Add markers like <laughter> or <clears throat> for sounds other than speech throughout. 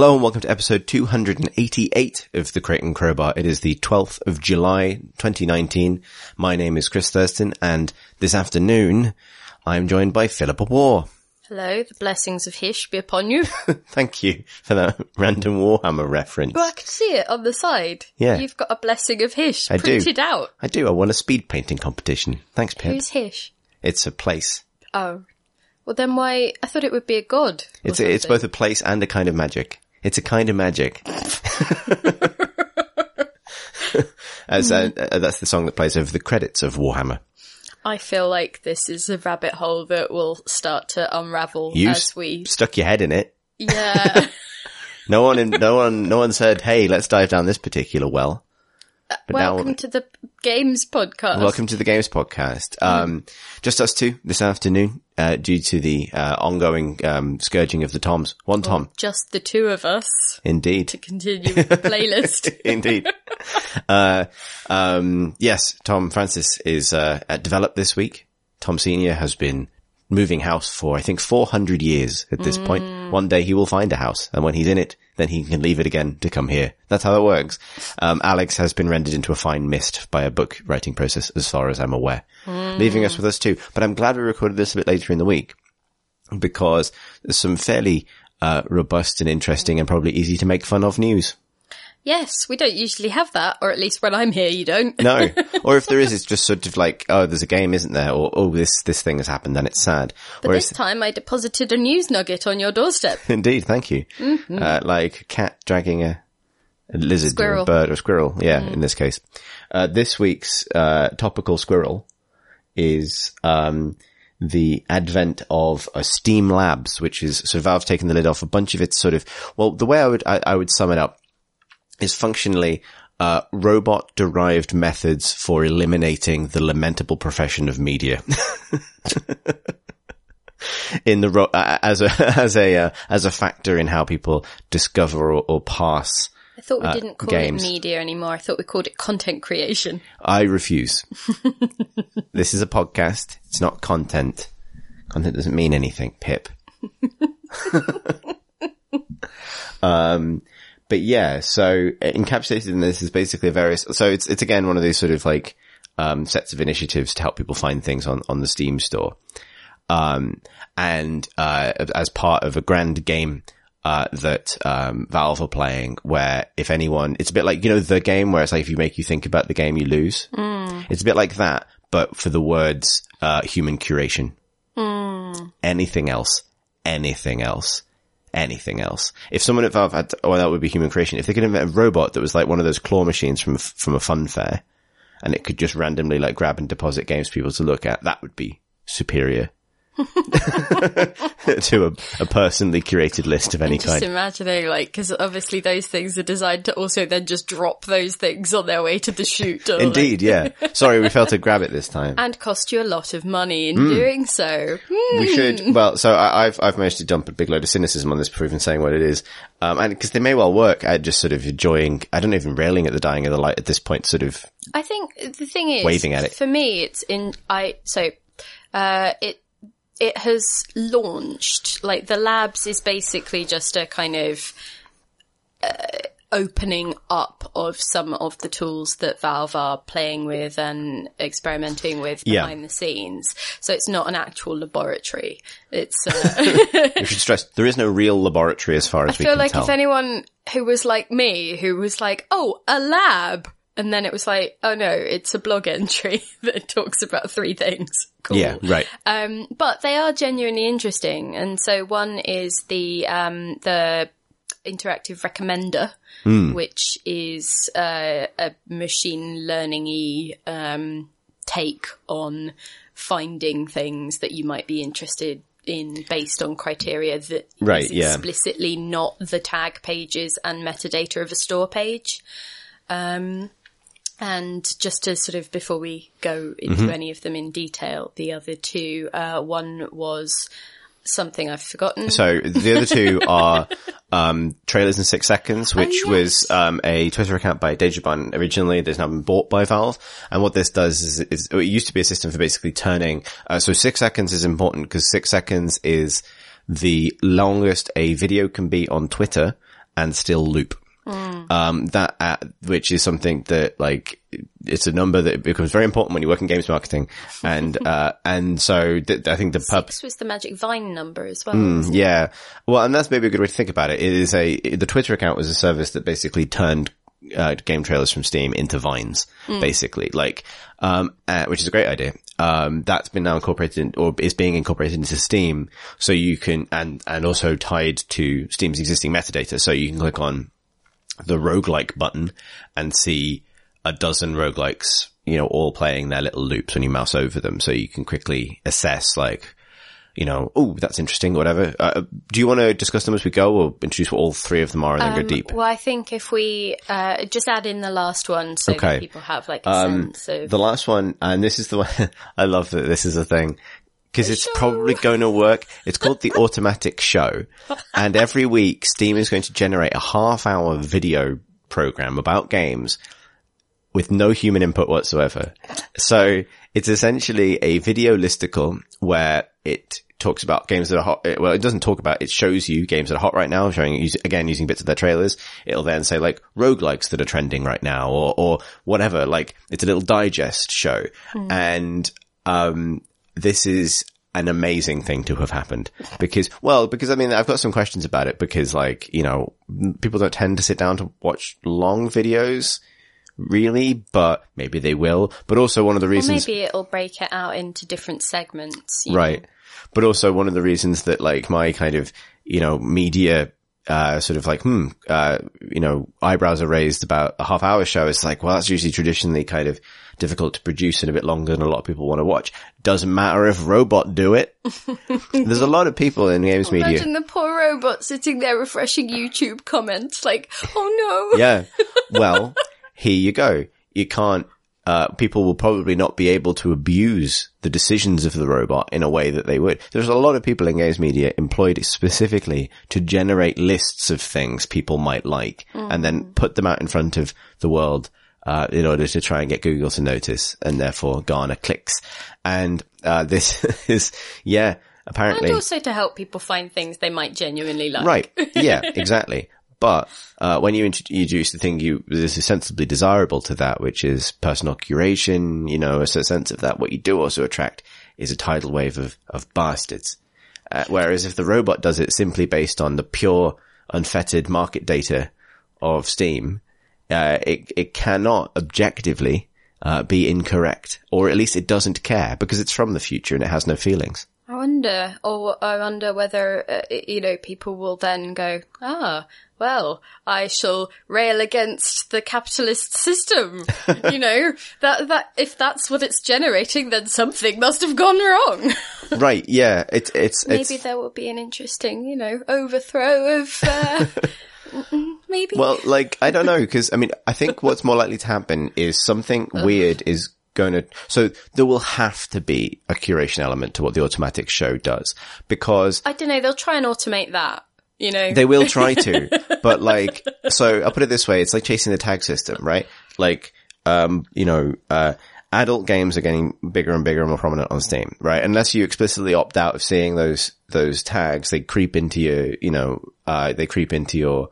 Hello and welcome to episode 288 of the Crate and Crowbar. It is the 12th of July, 2019. My name is Chris Thurston and this afternoon I am joined by Philippa Warr. Hello, the blessings of Hysh be upon you. <laughs> Thank you for that random Warhammer reference. well, I can see it on the side. Yeah. You've got a blessing of Hysh I do. printed out. I do, I won a speed painting competition. Thanks, Pip. Who's Hysh? It's a place. Oh. Well then why, I thought it would be a god. It's, a, it's both a place and a kind of magic. It's a kind of magic. <laughs> As uh, uh, that's the song that plays over the credits of Warhammer. I feel like this is a rabbit hole that will start to unravel You as we, stuck your head in it. yeah. <laughs> No one, in, no one, no one said, "Hey, let's dive down this particular well." But now- Welcome to the games podcast. Welcome to the Games Podcast. Um, just us two this afternoon, uh, due to the uh, ongoing um, scourging of the Toms. One Tom, Just the two of us indeed, to continue with the playlist. <laughs> indeed. uh, um, yes, Tom Francis is uh, at developed this week. Tom Senior has been moving house for I think 400 years at this point. One day he will find a house, and when he's in it, then he can leave it again to come here. That's how it works. Um, Alex has been rendered into a fine mist by a book writing process, as far as I'm aware, leaving us with us too. But I'm glad we recorded this a bit later in the week because there's some fairly uh, robust and interesting and probably easy to make fun of news. Yes, we don't usually have that, or at least when I'm here you don't. No. <laughs> or if there is, it's just sort of like, oh, there's a game, isn't there? Or, oh, this, this thing has happened and it's sad. But Whereas, this time I deposited a news nugget on your doorstep. <laughs> indeed, thank you. Uh, like a cat dragging a, a lizard or a Squirrel. bird or squirrel. Yeah, in this case. Uh, this week's, uh, topical squirrel is, um, the advent of uh, Steam Labs, which is, so Valve's taken the lid off a bunch of its sort of, well, the way I would, I, I would sum it up is functionally uh, robot derived methods for eliminating the lamentable profession of media. <laughs> in the ro- uh, as a <laughs> as a uh, as a factor in how people discover or, or pass. I thought we didn't call games. it media anymore. I thought we called it content creation. I refuse. <laughs> this is a podcast. It's not content. Content doesn't mean anything. Pip. um, but yeah, so encapsulated in this is basically a various, so it's, it's again one of these sort of like, um, sets of initiatives to help people find things on, on the Steam store. Um, and, uh, as part of a grand game, uh, that, um, Valve are playing where if anyone, it's a bit like, you know, the game where it's like if you make you think about the game, you lose. It's a bit like that, but for the words, uh, human curation. Anything else, anything else, anything else. If someone at Valve had, oh, that would be human creation. If they could invent a robot that was like one of those claw machines from, from a fun fair and it could just randomly like grab and deposit games for people to look at, that would be superior <laughs> to a, a personally curated list of any Just kind. Just imagining, like, because obviously those things are designed to also then just drop those things on their way to the shoot. like- Indeed, yeah. Sorry, we failed to grab it this time. and cost you a lot of money in Hmm. doing so. Hmm. We should. Well, so I, I've I've managed to dump a big load of cynicism on this before even saying what it is, um, and because they may well work at just sort of enjoying. I don't know, even railing at the dying of the light at this point. Sort of I think the thing is, Waving at it. for me, it's in I so uh, it it has launched like the labs is basically just a kind of uh, opening up of some of the tools that Valve are playing with and experimenting with Yeah. behind the scenes. So it's not an actual laboratory. It's uh, <laughs> we should stress there is no real laboratory as far as I we feel like tell. if anyone who was like me, who was like, oh, a lab. And then it was like, oh no, it's a blog entry <laughs> that talks about three things. Cool. yeah, right. Um, but they are genuinely interesting. And so one is the, um, the interactive recommender, Hmm. which is, uh, a machine learning-y, um, take on finding things that you might be interested in based on criteria that is Right, yeah. explicitly not the tag pages and metadata of a store page. Um, and just to sort of before we go into Mm-hmm. any of them in detail, the other two, uh, one was something I've forgotten. So the other two <laughs> are um, trailers in six seconds, which Oh, was um, a Twitter account by Dejabun originally. That's now been bought by Valve. And what this does is, is it used to be a system for basically turning. Uh, so six seconds is important because six seconds is the longest a video can be on Twitter. and still loop. Um, that, uh, which is something that like, it's a number that becomes very important when you work in games marketing. And, <laughs> uh, and so th- I think the pub, Six was the magic vine number as well. wasn't yeah. Well, and that's maybe a good way to think about it. It is a, the Twitter account was a service that basically turned, uh, game trailers from Steam into vines, basically, like, um, uh, which is a great idea. Um, that's been now incorporated in, or is being incorporated into Steam. So you can, and, and also tied to Steam's existing metadata. So you can click on the roguelike button and see a dozen roguelikes, you know, all playing their little loops when you mouse over them. So you can quickly assess like, you know, oh, that's interesting, whatever. Uh, do you want to discuss them as we go or introduce what all three of them are and then go deep? Well, I think if we uh, just add in the last one so Okay. that people have like a Um, sense of the last one, and this is the <laughs> one, I love that this is a thing. Cause it's probably going to work. It's called the automatic show. And every week Steam is going to generate a half hour video program about games with no human input whatsoever. So it's essentially a video listicle where it talks about games that are hot. Well, it doesn't talk about, it shows you games that are hot right now, showing, again, using bits of their trailers. It'll then say like roguelikes that are trending right now or, or whatever. Like it's a little digest show. And, um, this is an amazing thing to have happened because, well, because I mean, I've got some questions about it because like, you know, people don't tend to sit down to watch long videos really, but maybe they will. But also one of the Or reasons, maybe it'll break it out into different segments. right. But also one of the reasons that like my kind of, you know, media, uh, sort of like, hmm, uh, you know, eyebrows are raised about a half hour show. It's like, well, that's usually traditionally kind of difficult to produce and a bit longer than a lot of people want to watch. Doesn't matter if robot do it. <laughs> There's a lot of people in games media. Imagine the poor robot sitting there refreshing YouTube comments like, oh no. Yeah. <laughs> Well, here you go. You can't, uh, people will probably not be able to abuse the decisions of the robot in a way that they would. There's a lot of people in games media employed specifically to generate lists of things people might like and then put them out in front of the world. Uh, in order to try and get Google to notice and therefore garner clicks. And, uh, this <laughs> is, yeah, apparently. And also to help people find things they might genuinely like. Right. Yeah, <laughs> exactly. But uh, when you introduce the thing you this is sensibly desirable to that, which is personal curation, you know, a sense of that, what you do also attract is a tidal wave of of bastards. Uh, whereas if the robot does it simply based on the pure, unfettered market data of Steam, uh, it it cannot objectively uh, be incorrect, or at least it doesn't care because it's from the future and it has no feelings. I wonder, or I wonder whether, uh, you know, people will then go, ah, well, I shall rail against the capitalist system. <laughs> you know, that, that, if that's what it's generating, then something must have gone wrong. <laughs> right? Yeah. It's it's maybe it's there will be an interesting, you know, overthrow of, uh, <laughs> mm, maybe. Well, like, I don't know, because I mean, I think what's more likely to happen is something weird is going to, so there will have to be a curation element to what the automatic show does because I don't know, they'll try and automate that, you know. they will try to, <laughs> but like, so I'll put it this way. It's like chasing the tag system, right? Like, um, you know, uh, adult games are getting bigger and bigger and more prominent on Steam, right? Unless you explicitly opt out of seeing those, those tags, they creep into your, you know, uh, they creep into your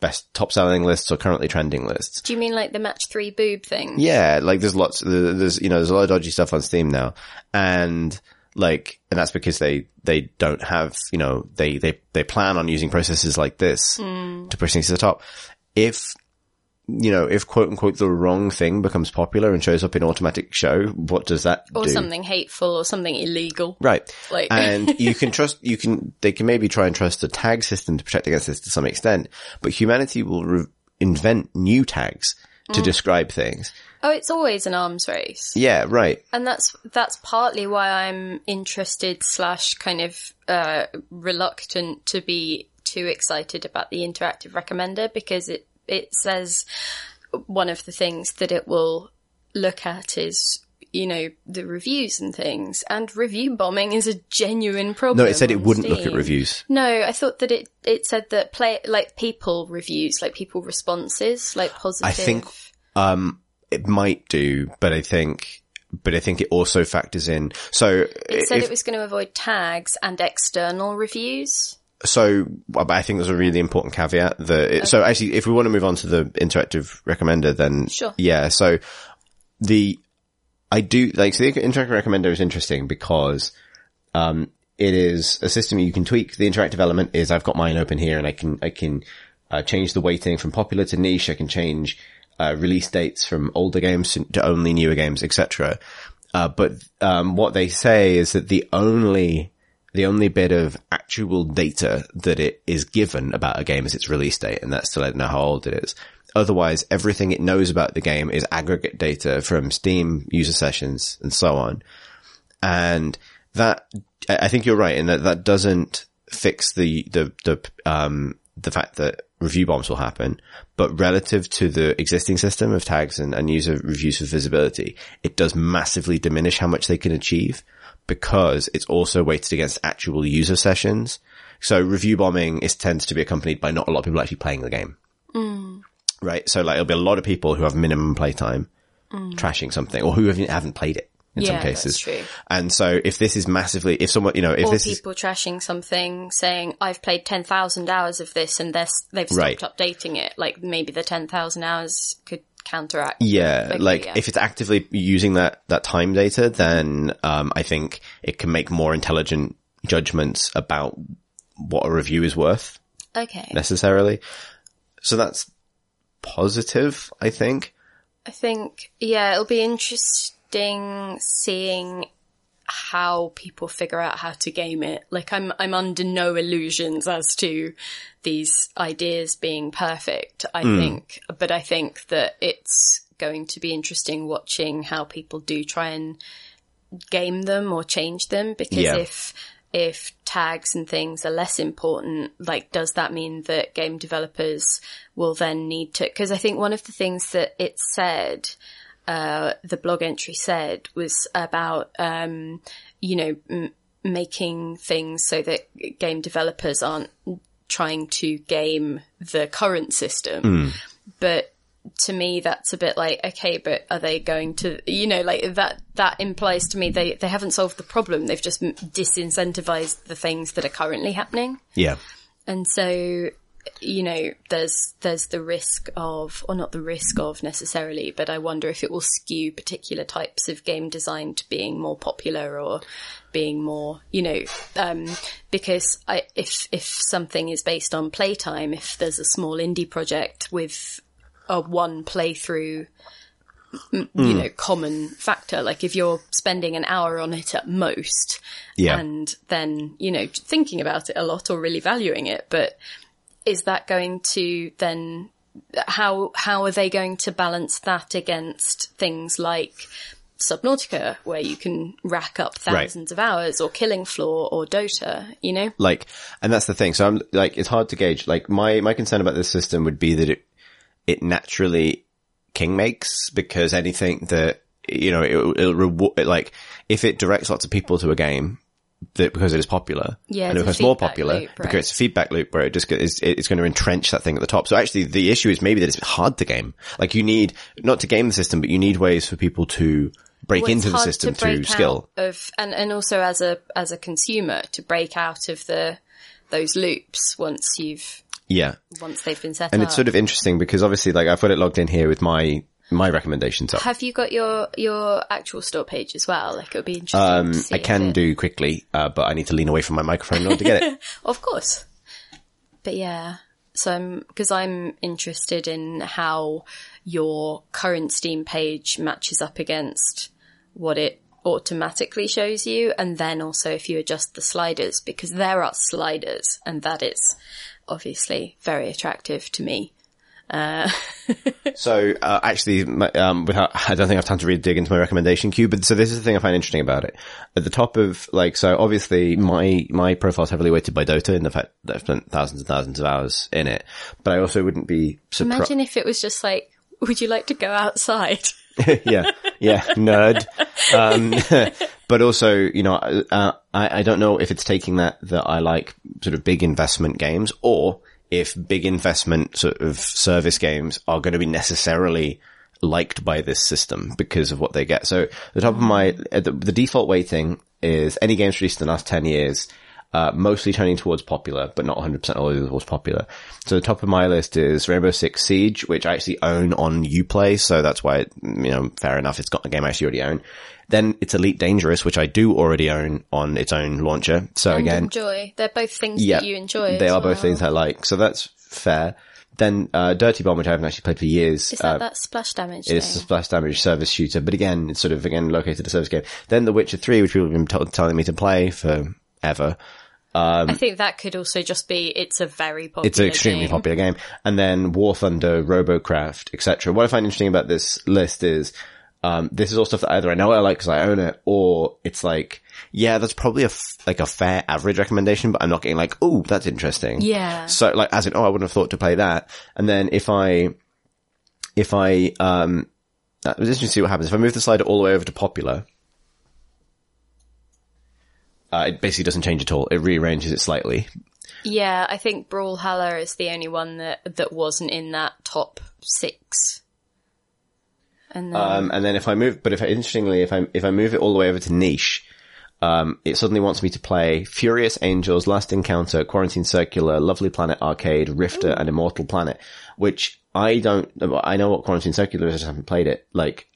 best top selling lists or currently trending lists. Do you mean like the match three boob thing? Yeah, like there's lots, there's, you know, there's a lot of dodgy stuff on Steam now. And like, and that's because they, they don't have, you know, they, they, they plan on using processes like this hmm. to push things to the top. If, you know, if quote unquote the wrong thing becomes popular and shows up in automatic show, what does that Or do? something hateful or something illegal. Right. Like- and <laughs> you can trust, you can, they can maybe try and trust the tag system to protect against this to some extent, but humanity will re- invent new tags to describe things. Oh, it's always an arms race. Yeah, right. And that's that's partly why I'm interested slash kind of uh, reluctant to be too excited about the interactive recommender because it it says one of the things that it will look at is you know the reviews and things and review bombing is a genuine problem. No, it said it wouldn't look at reviews. No, I thought that it it said that play like people reviews, like people responses, like positive. I think, um, it might do, but I think, but I think it also factors in. So it said if- it was going to avoid tags and external reviews. So but I think there's a really important caveat that, so actually, if we want to move on to the interactive recommender, then Sure. yeah, so the, I do, like, so the interactive recommender is interesting because, um, it is a system you can tweak. The interactive element is I've got mine open here and I can, I can, uh, change the weighting from popular to niche. I can change, uh, release dates from older games to, to only newer games, etc. Uh, but, um, what they say is that the only, the only bit of actual data that it is given about a game is its release date, and that's to let it know how old it is. Otherwise, everything it knows about the game is aggregate data from Steam user sessions and so on. And that, I think you're right in that that doesn't fix the, the, the, um, the fact that review bombs will happen, but relative to the existing system of tags and, and user reviews for visibility, it does massively diminish how much they can achieve because it's also weighted against actual user sessions. So review bombing is tends to be accompanied by not a lot of people actually playing the game. Mm. Right. So like it'll be a lot of people who have minimum playtime mm. trashing something or who haven't, haven't played it in some Yeah, that's cases. true. And so if this is massively, if someone, you know, if or this is, people trashing something saying I've played 10,000 hours of this and they're, they've stopped Right. updating it like maybe the 10,000 hours could counteract Yeah, Like, like yeah. if it's actively using that that time data, then um, I think it can make more intelligent judgments about what a review is worth okay necessarily. So that's positive, I think. I think, yeah, it'll be interesting seeing how people figure out how to game it. Like I'm, I'm under no illusions as to these ideas being perfect, I hmm. think, but I think that it's going to be interesting watching how people do try and game them or change them because Yeah. if if tags and things are less important like does that mean that game developers will then need to because i think one of the things that it said uh the blog entry said was about um you know m- making things so that game developers aren't trying to game the current system. But to me that's a bit like okay but are they going to you know like that that implies to me they they haven't solved the problem. They've just disincentivized the things that are currently happening. Yeah. and so you know there's there's the risk of or not the risk of necessarily but i wonder if it will skew particular types of game design to being more popular or being more you know um because i if if something is based on playtime if there's a small indie project with a one playthrough you know common factor like if you're spending an hour on it at most Yeah. and then you know thinking about it a lot or really valuing it but is that going to then how how are they going to balance that against things like Subnautica, where you can rack up Right. thousands of hours, or Killing Floor, or Dota, you know? Like, and that's the thing. So I'm like, it's hard to gauge. Like my, my concern about this system would be that it, it naturally king makes because anything that, you know, it, it'll reward, like, if it directs lots of people to a game, that because it is popular, Yeah, and it it's becomes more popular loop, because it's a feedback loop where it just is it's going to entrench that thing at the top. So actually, the issue is maybe that it's hard to game. Like you need not to game the system, but you need ways for people to break Well, into the system to, break skill. of and and also as a as a consumer to break out of the those loops once you've Yeah, once they've been set and up. it's sort of interesting because obviously, like I've got it logged in here with my my recommendations up. Have you got your your actual store page as well? Like it would be interesting. Um, to see I can it- do quickly, uh, but I need to lean away from my microphone in order to get it. <laughs> Of course. But yeah, so I'm, because I'm interested in how your current Steam page matches up against what it automatically shows you. And then also if you adjust the sliders, because there are sliders and that is obviously very attractive to me. <laughs> So uh, actually, my- um, without, I don't think I have time to really dig into my recommendation queue, but so this is the thing I find interesting about it. At the top of like, so obviously my my profile is heavily weighted by Dota in the fact that I've spent thousands and thousands of hours in it, but I also wouldn't be surprised. Imagine if it was just like, would you like to go outside? <laughs> <laughs> yeah, yeah, nerd. Um, but also, you know, uh, I, I don't know if it's taking that that I like sort of big investment games, or if big investment sort of service games are going to be necessarily liked by this system because of what they get. So the top of my uh, the, the default weighting is any games released in the last ten years. uh, mostly turning towards popular, but not 100% all towards popular. So the top of my list is Rainbow Six Siege, which I actually own on Uplay, so that's why, you know, fair enough, it's got a game I actually already own. Then it's Elite Dangerous, which I do already own on its own launcher. So And again, enjoy. They're both things yeah, that you enjoy. They are both well. things I like, so that's fair. Then uh, Dirty Bomb, which I haven't actually played for years. Is that uh, that splash damage it's a splash damage service shooter, but again, it's sort of again located a service game. Then The Witcher 3, which people have been t- telling me to play forever. I think that could also just be it's a very popular. It's an extremely game. popular game. And then War Thunder, Robocraft, etc. What I find interesting about this list is, um, this is all stuff that either I know I like because I own it, or it's like, yeah, that's probably a f- like a fair average recommendation, but I'm not getting like, oh, that's interesting. Yeah. So like, as in, oh, I wouldn't have thought to play that. And then if I, if I, um, uh, let's just see what happens. If I move the slider all the way over to popular, uh, it basically doesn't change at all. It rearranges it slightly. Yeah, I think Brawlhalla is the only one that that wasn't in that top six. And then, Um, and then if I move, but if interestingly, if I if I move it all the way over to niche, um, it suddenly wants me to play Furious Angels, Last Encounter, Quarantine Circular, Lovely Planet Arcade, Rifter, and Immortal Planet, which I don't. I know what Quarantine Circular is. I just haven't played it. Like,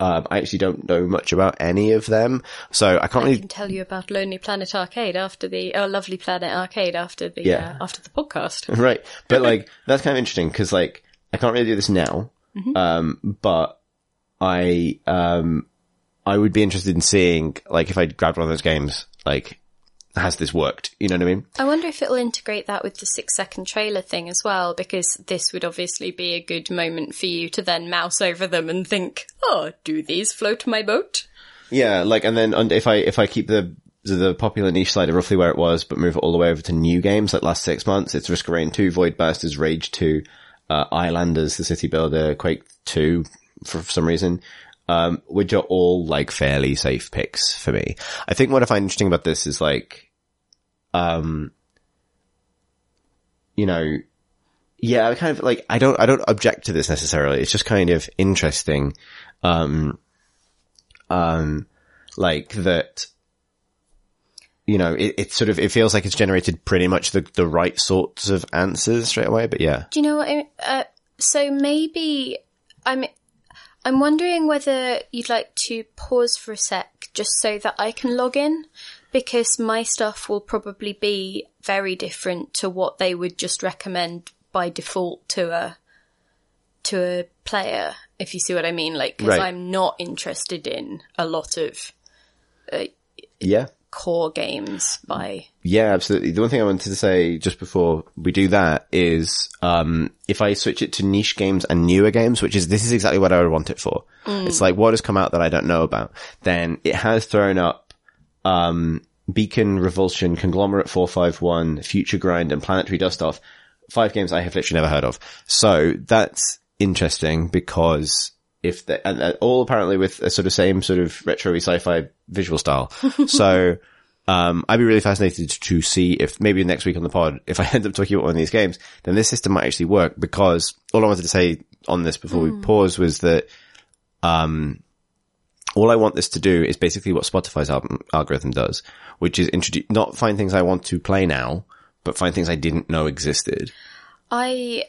um, I actually don't know much about any of them, so I can't I really. can tell you about Lonely Planet Arcade after the oh, Lovely Planet Arcade after the Yeah. uh, after the podcast. <laughs> Right. But like, that's kind of interesting because like, I can't really do this now. Um, but I, um, I would be interested in seeing, like, if I grabbed one of those games, like, has this worked? You know what I mean? I wonder if it'll integrate that with the six second trailer thing as well, because this would obviously be a good moment for you to then mouse over them and think, oh, do these float my boat? Yeah. Like, and then if I, if I keep the, the popular niche slider roughly where it was, but move it all the way over to new games, like last six months, it's Risk of Rain 2, Void Busters, Rage 2, uh, Islanders, The City Builder, Quake 2, for, some reason. Um, which are all like fairly safe picks for me. I think what I find interesting about this is like, um, you know, yeah, I kind of like, I don't, I don't object to this necessarily. It's just kind of interesting. Um, um, like that, you know, it, it sort of, it feels like it's generated pretty much the, the right sorts of answers straight away, but yeah. Do you know what? I, uh, so maybe I'm. I'm wondering whether you'd like to pause for a sec just so that I can log in because my stuff will probably be very different to what they would just recommend by default to a to a player if you see what I mean like cuz Right. I'm not interested in a lot of uh, Yeah. Core games by Yeah, absolutely. The one thing I wanted to say just before we do that is, um, if I switch it to niche games and newer games, which is, this is exactly what I would want it for. It's like, what has come out that I don't know about? Then it has thrown up, um, Beacon, Revulsion, Conglomerate 451, Future Grind, and Planetary Dust Off. Five games I have literally never heard of. So that's interesting because if they, and uh, all apparently with a sort of same sort of retro sci-fi visual style. <laughs> so, um, I'd be really fascinated to see if maybe next week on the pod, if I <laughs> end up talking about one of these games, then this system might actually work because all I wanted to say on this before we pause was that, um, all I want this to do is basically what Spotify's album, algorithm does, which is introduce, not find things I want to play now, but find things I didn't know existed. I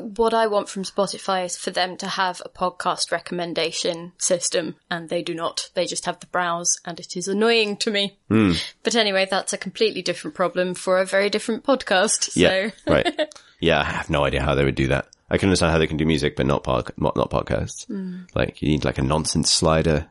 what I want from Spotify is for them to have a podcast recommendation system, and they do not. They just have the browse, and it is annoying to me. Hmm. But anyway, that's a completely different problem for a very different podcast. Yeah. So right. Yeah, I have no idea how they would do that. I can understand how they can do music, but not pod, not, not podcasts. Like you need like a nonsense slider,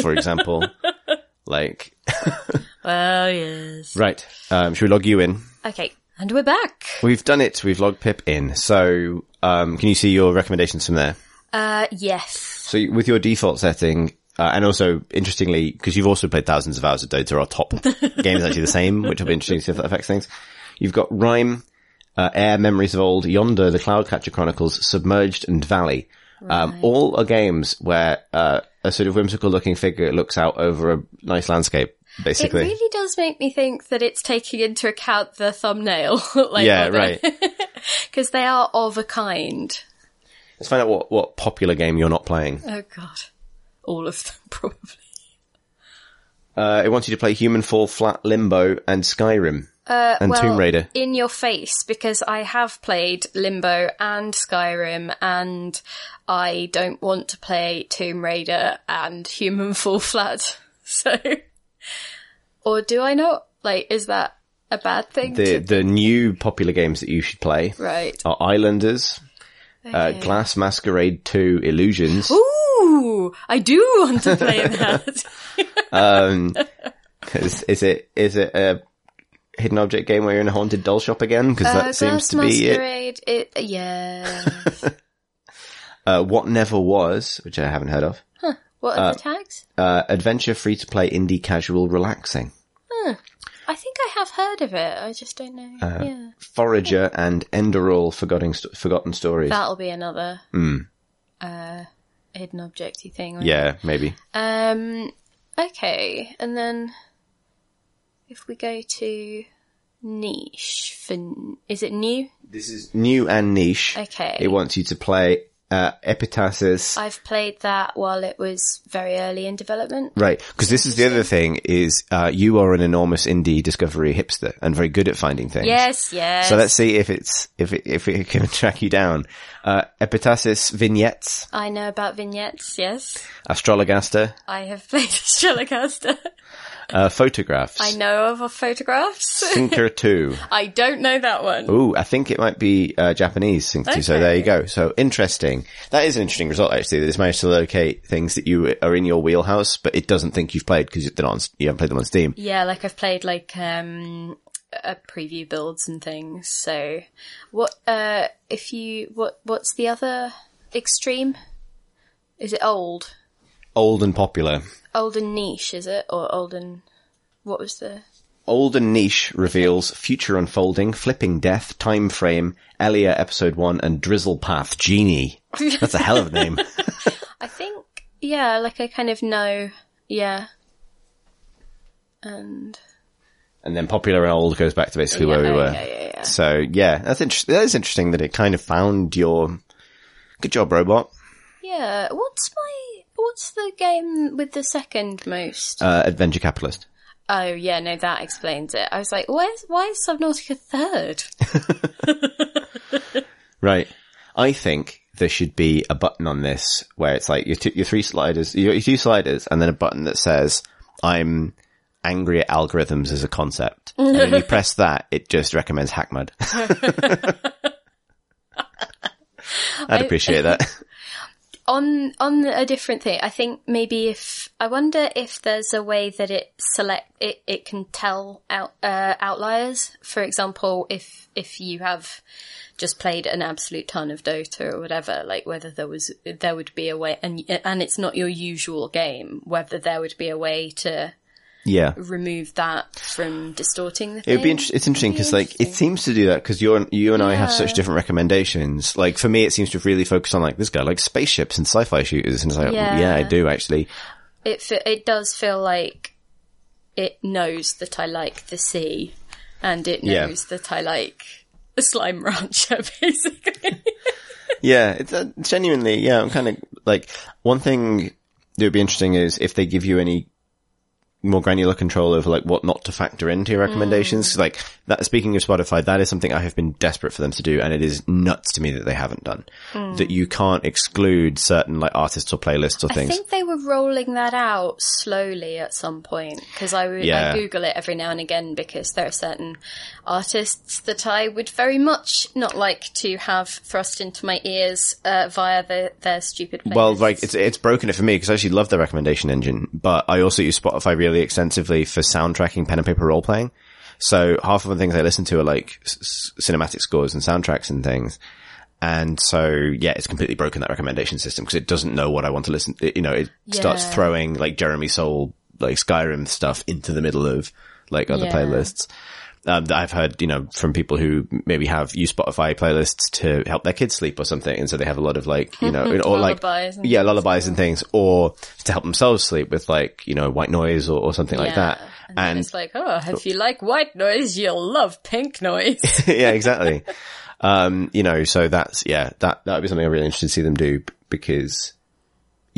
for example. <laughs> like, <laughs> well, yes. right. Um, should we log you in? Okay, and we're back. We've done it. We've logged Pip in. So, um, can you see your recommendations from there? Uh, yes. So with your default setting, uh, and also interestingly, because you've also played thousands of hours of Dota, our top <laughs> game is actually the same, which will be interesting to see if that affects things. You've got RiME, uh, AER, Memories of Old, Yonder, The Cloudcatcher Chronicles, Submerged, and Valley. Um, all are games where, uh, a sort of whimsical looking figure looks out over a nice landscape, It really does make me think that it's taking into account the thumbnail. <laughs> like, yeah, right. <laughs> Because they are of a kind. Let's find out what, what popular game you're not playing. Oh god. All of them, <laughs> probably. Uh, it wants you to play Human Fall Flat, Limbo, and Skyrim. and well, Tomb Raider. in your face because I have played Limbo and Skyrim and I don't want to play Tomb Raider and Human Fall Flat. So, or do I not? Like, is that a bad thing? The to- the new popular games that you should play right. are Islanders, uh, Glass Masquerade 2 Illusions. Ooh, I do want to play <laughs> that. Um, <laughs> is, is it is it a hidden object game where you're in a haunted doll shop again? Because that Uh, seems Glass to be it. Masquerade, it. Yeah. <laughs> Uh, what never was, which I haven't heard of. What are the tags? Uh, adventure, free to play, indie, casual, relaxing. I think I have heard of it. I just don't know. Uh, yeah. Forager and Enderal, forgotten forgotten stories. That'll be another uh, hidden objecty thing. won't it? Yeah, maybe. Um. Okay, and then if we go to niche for is it new? This is new and niche. Okay. It wants you to play uh, Epitasis. I've played that while it was very early in development. Right, because this is the other thing: is uh, you are an enormous indie discovery hipster and very good at finding things. Yes, yes. So let's see if it's if it, if it can <laughs> track you down. Uh, Epitasis vignettes, I know about vignettes. Yes, Astrologaster, I have played <laughs> Strelicaster. Uh, photographs. I know of photographs. Thinker <laughs> two. I don't know that one. Ooh, I think it might be uh, Japanese Thinker two. So there you go. So interesting. That is an interesting result actually. That it's managed to locate things that you are in your wheelhouse, but it doesn't think you've played because they're not. You haven't played them on Steam. Yeah, like I've played like um uh, preview builds and things. So, what uh if you what what's the other extreme? Is it old? Old and popular. Old and niche, is it? Or old and what was the Old and Niche reveals Future Unfolding, Flipping Death, Time Frame, Elia Episode 1, and Drizzle Path Genie. That's a hell of a name. <laughs> <laughs> I think yeah, like I kind of know, yeah. And and then popular and old goes back to basically where we were. yeah, yeah, yeah. So yeah, that's interesting. That is interesting that it kind of found your. Good job, robot. yeah, what's my what's the game with the second most? Uh, Adventure Capitalist. oh yeah, no, that explains it. I was like, why is why is Subnautica third? <laughs> <laughs> Right. I think there should be a button on this where it's like your, two, your three sliders, your, your two sliders, and then a button that says, "I'm angry at algorithms as a concept." And when you <laughs> press that, it just recommends HackMud. I'd appreciate that. On on a different thing i think maybe if i wonder if there's a way that it select it, it can tell out uh, outliers. For example if if you have just played an absolute ton of dota or whatever like whether there was there would be a way and and it's not your usual game whether there would be a way to Yeah. remove that from distorting the thing. It would be inter- it's interesting because like it seems to do that because you you and I have such different recommendations. Like for me, it seems to really focus on like this guy like spaceships and sci-fi shooters, and it's like yeah, Yeah. I do actually. it fe- it does feel like it knows that I like the sea, and it Yeah. knows that I like the slime rancher, <laughs> basically. Yeah, it's uh, genuinely yeah. I'm kind of like one thing that would be interesting is if they give you any more granular control over like what not to factor into your recommendations. Mm. Like that, speaking of Spotify, that is something I have been desperate for them to do. And it is nuts to me that they haven't done that. You can't exclude certain like artists or playlists or Mm. I things. think they were rolling that out slowly at some point because I would Yeah. I Google it every now and again because there are certain artists that I would very much not like to have thrust into my ears uh, via the, their stupid. Playlists. Well, like it's it's broken it for me because I actually love the recommendation engine, but I also use Spotify really extensively for soundtracking pen and paper role playing. So half of the things I listen to are like s- cinematic scores and soundtracks and things. And so, yeah, it's completely broken that recommendation system because it doesn't know what I want to listen. It, you know, it starts throwing like Jeremy Soule, like Skyrim stuff into the middle of like other Yeah. playlists. Um, that I've heard, you know, from people who maybe have use Spotify playlists to help their kids sleep or something. And so they have a lot of like, you know, <laughs> or like, Lullabies yeah, lullabies and things, or to help themselves sleep with like, you know, white noise or, or something like that. And, And it's like, oh, if you like white noise, you'll love pink noise. <laughs> yeah, exactly. um, you know, so that's, yeah, that, that would be something I'm really interested to see them do because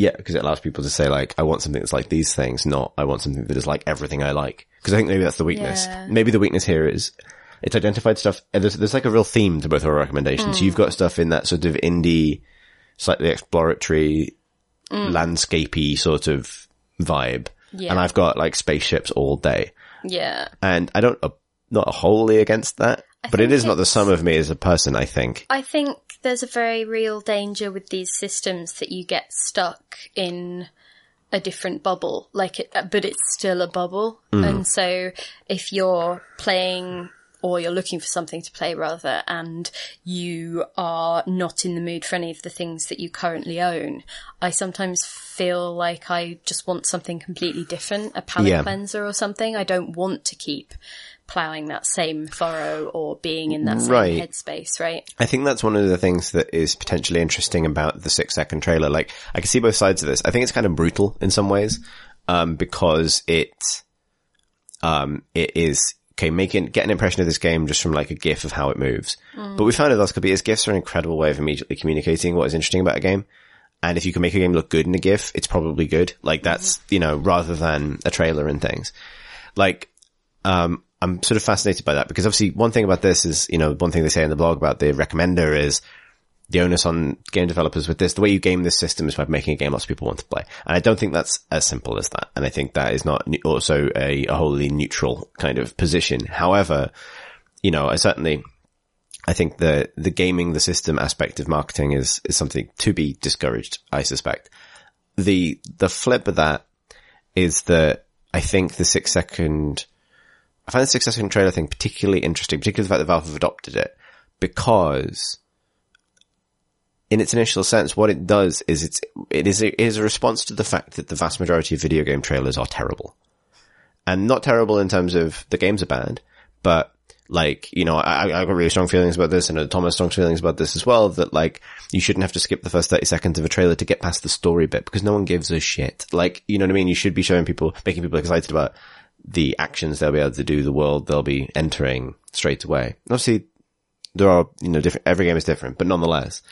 Yeah, because it allows people to say like, I want something that's like these things, not I want something that is like everything I like. Because I think maybe that's the weakness. Yeah. Maybe the weakness here is it's identified stuff. and There's, there's like a real theme to both our recommendations. Mm. You've got stuff in that sort of indie, slightly exploratory, mm. landscapey sort of vibe. Yeah. And I've got like spaceships all day. Yeah. And I don't, uh, not wholly against that, but it is not the sum of me as a person, I think. I think there's a very real danger with these systems that you get stuck in a different bubble, like it, uh, but it's still a bubble. Mm. And so if you're playing or you're looking for something to play rather, and you are not in the mood for any of the things that you currently own, I sometimes feel like I just want something completely different, a palette Yeah. cleanser or something. I don't want to keep ploughing that same furrow or being in that same Right. headspace, right? I think that's one of the things that is potentially interesting about the six second trailer. Like, I can see both sides of this. I think it's kind of brutal in some ways, um, because it, um, it is, okay, making, get an impression of this game just from like a gif of how it moves. But we found the last couple of years, gifs are an incredible way of immediately communicating what is interesting about a game. And if you can make a game look good in a GIF, it's probably good. Like that's, you know, rather than a trailer and things. Like, um, I'm sort of fascinated by that because obviously one thing about this is, you know, one thing they say in the blog about the recommender is the onus on game developers with this. The way you game this system is by making a game lots of people want to play. And I don't think that's as simple as that. And I think that is not also a, a wholly neutral kind of position. However, you know, I certainly, I think the, the gaming the system aspect of marketing is, is something to be discouraged, I suspect. The, the flip of that is that I think the six second, I find the second trailer thing particularly interesting, particularly the fact that Valve have adopted it because in its initial sense, what it does is it's, it is a, it is a response to the fact that the vast majority of video game trailers are terrible. And not terrible in terms of the games are bad, but like, you know, I, I got really strong feelings about this and Thomas strong feelings about this as well, that like, you shouldn't have to skip the first 30 seconds of a trailer to get past the story bit because no one gives a shit. Like, you know what I mean? You should be showing people, making people excited about the actions they'll be able to do, the world they'll be entering straight away. Obviously, there are, you know, different, every game is different, but nonetheless.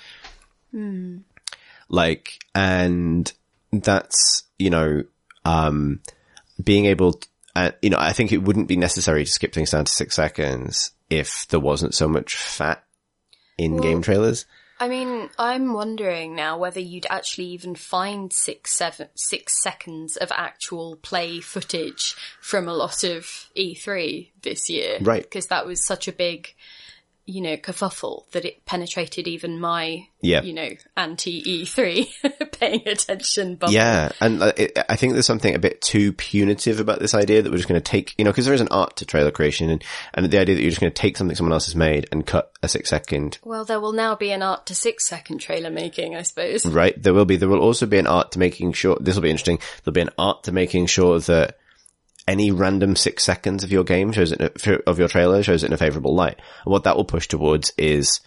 Like, and that's, you know, um, being able to, uh, you know, I think it wouldn't be necessary to skip things down to six seconds if there wasn't so much fat in game trailers. I mean, I'm wondering now whether you'd actually even find six, seven, six seconds of actual play footage from a lot of E3 this year. Right. Because that was such a big, you know, kerfuffle that it penetrated even my, Yeah. you know, anti E3 <laughs> paying attention bubble. Yeah, and it, I think there's something a bit too punitive about this idea that we're just going to take, you know, because there is an art to trailer creation, and, and the idea that you're just going to take something someone else has made and cut a six second, Well, there will now be an art to six second trailer making, I suppose. right? There will be. There will also be an art to making sure. This will be interesting. There'll be an art to making sure that any random six seconds of your game shows it of your trailer shows it in a favorable light. And what that will push towards is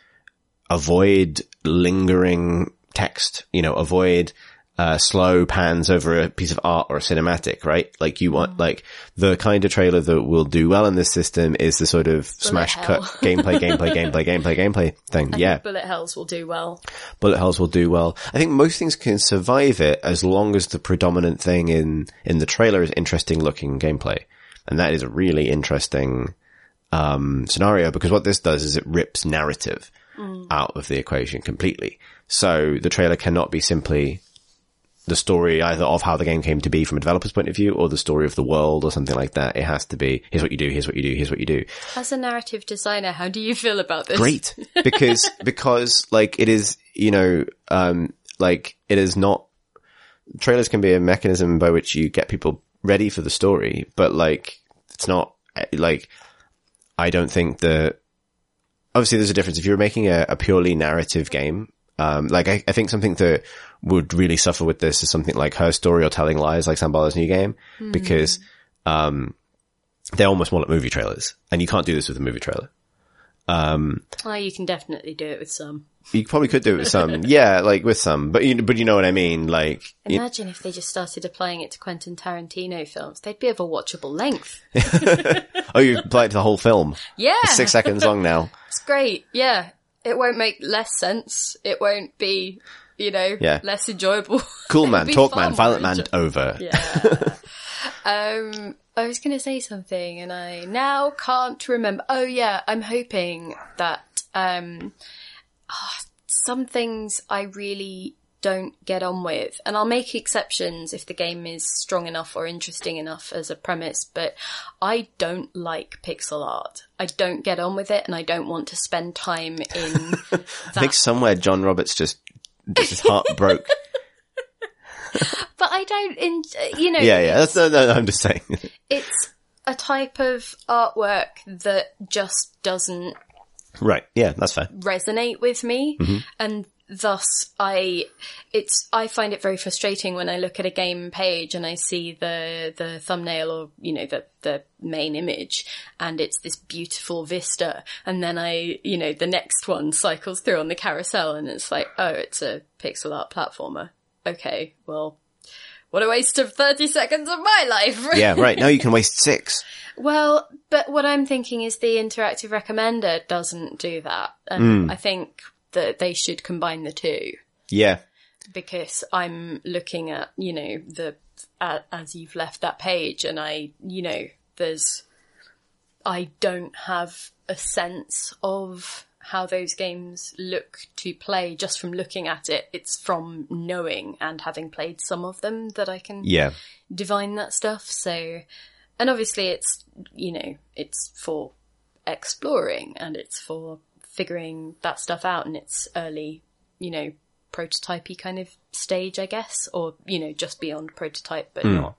avoid lingering text, you know, avoid uh, slow pans over a piece of art or a cinematic, right? Like you want, like the kind of trailer that will do well in this system is the sort of smash hell. cut gameplay, gameplay, gameplay, gameplay, gameplay thing. yeah. Bullet hells will do well. Bullet hells will do well. I think most things can survive it as long as the predominant thing in, in the trailer is interesting looking gameplay. And that is a really interesting, um, scenario because what this does is it rips narrative out of the equation completely. So the trailer cannot be simply the story either of how the game came to be from a developer's point of view or the story of the world or something like that. It has to be, here's what you do, here's what you do, here's what you do. As a narrative designer, how do you feel about this? great <laughs> because because like it is you know um like it is not trailers can be a mechanism by which you get people ready for the story but like it's not like i don't think that obviously there's a difference if you're making a, a purely narrative game um like I, I think something that would really suffer with this is something like her story or telling lies like Sam Barlow's new game because um they're almost more like movie trailers and you can't do this with a movie trailer Oh, you can definitely do it with some. You probably could do it with some, <laughs> yeah, like with some, but you, but you know what I mean, like, you- Imagine if they just started applying it to Quentin Tarantino films. They'd be of a watchable length. <laughs> oh, you apply it to the whole film. <laughs> Yeah. It's six seconds long now. It's great. Yeah. It won't make less sense. It won't be, you know, Yeah. less enjoyable. <laughs> Cool man, talk man, violent man, over. Yeah. <laughs> um, I was going to say something and I now can't remember. Oh yeah, I'm hoping that, um, ah, some things I really don't get on with, and I'll make exceptions if the game is strong enough or interesting enough as a premise, but I don't like pixel art. I don't get on with it and I don't want to spend time in <laughs> I think somewhere John Roberts just, just his heart broke. <laughs> but I don't, in, you know, Yeah, yeah. That's, no, no, I'm just saying. <laughs> it's a type of artwork that just doesn't right. Yeah, that's fair. resonate with me mm-hmm. and thus I it's I find it very frustrating when I look at a game page and I see the the thumbnail or you know the the main image and it's this beautiful vista and then I you know the next one cycles through on the carousel and it's like oh it's a pixel art platformer okay well what a waste of 30 seconds of my life <laughs> Yeah, right. Now you can waste six. well, but what I'm thinking is the interactive recommender doesn't do that. And hmm. I think that they should combine the two Yeah. because I'm looking at, you know, the, uh, as you've left that page and I, you know, there's, I don't have a sense of how those games look to play just from looking at it. It's from knowing and having played some of them that I can Yeah. divine that stuff. So, and obviously it's, you know, it's for exploring and it's for figuring that stuff out and it's early, you know, prototypey kind of stage, I guess, or, you know, just beyond prototype, but not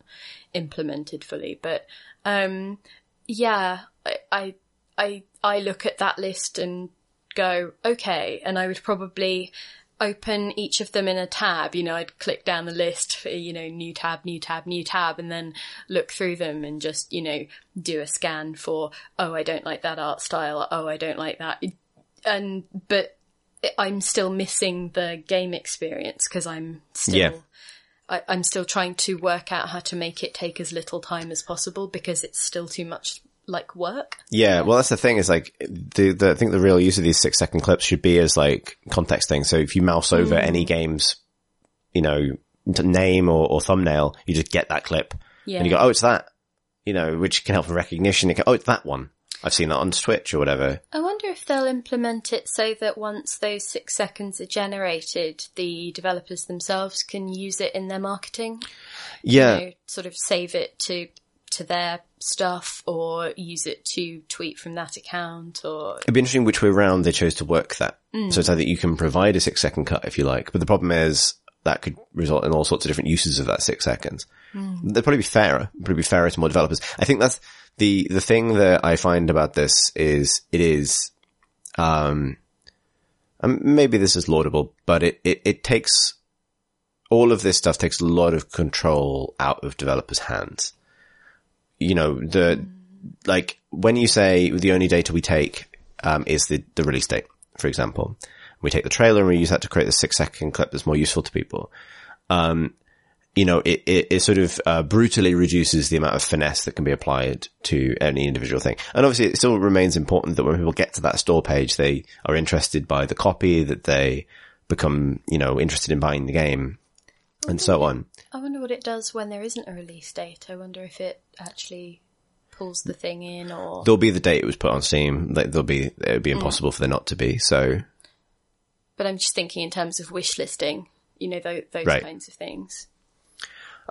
implemented fully. But, um, yeah, I, I, I, I look at that list and go, okay, and I would probably open each of them in a tab. You know, I'd click down the list for, you know, new tab, new tab, new tab, and then look through them and just, you know, do a scan for, oh, I don't like that art style. Oh, I don't like that. And, but I'm still missing the game experience because I'm still, Yeah. I, I'm still trying to work out how to make it take as little time as possible because it's still too much like work. Yeah, well, that's the thing is like the, the I think the real use of these six second clips should be as like context things. So if you mouse over mm. any game's, you know, name or, or thumbnail, you just get that clip Yeah. and you go, oh, it's that, you know, which can help with recognition. It can, oh, it's that one. I've seen that on Twitch or whatever. I wonder if they'll implement it so that once those six seconds are generated, the developers themselves can use it in their marketing. Yeah. You know, sort of save it to to their stuff or use it to tweet from that account or It'd be interesting which way around they chose to work that. So hmm. it's either you can provide a six second cut if you like, but the problem is that could result in all sorts of different uses of that six seconds. They'd probably be fairer, probably be fairer to more developers. I think that's the, the thing that I find about this is it is, um, maybe this is laudable, but it, it, it takes, all of this stuff takes a lot of control out of developers' hands. You know, the, like when you say the only data we take um, is the, the release date, for example, we take the trailer and we use that to create the six second clip that's more useful to people. Um, you know, it, it, it sort of uh, brutally reduces the amount of finesse that can be applied to any individual thing. And obviously it still remains important that when people get to that store page, they are interested by the copy, that they become, you know, interested in buying the game and so on. I wonder what it does when there isn't a release date. I wonder if it actually pulls the thing in or There'll be the date it was put on Steam. Like, there'll be, it would be impossible for there not to be. So but I'm just thinking in terms of wish listing, you know, those, those Right. kinds of things.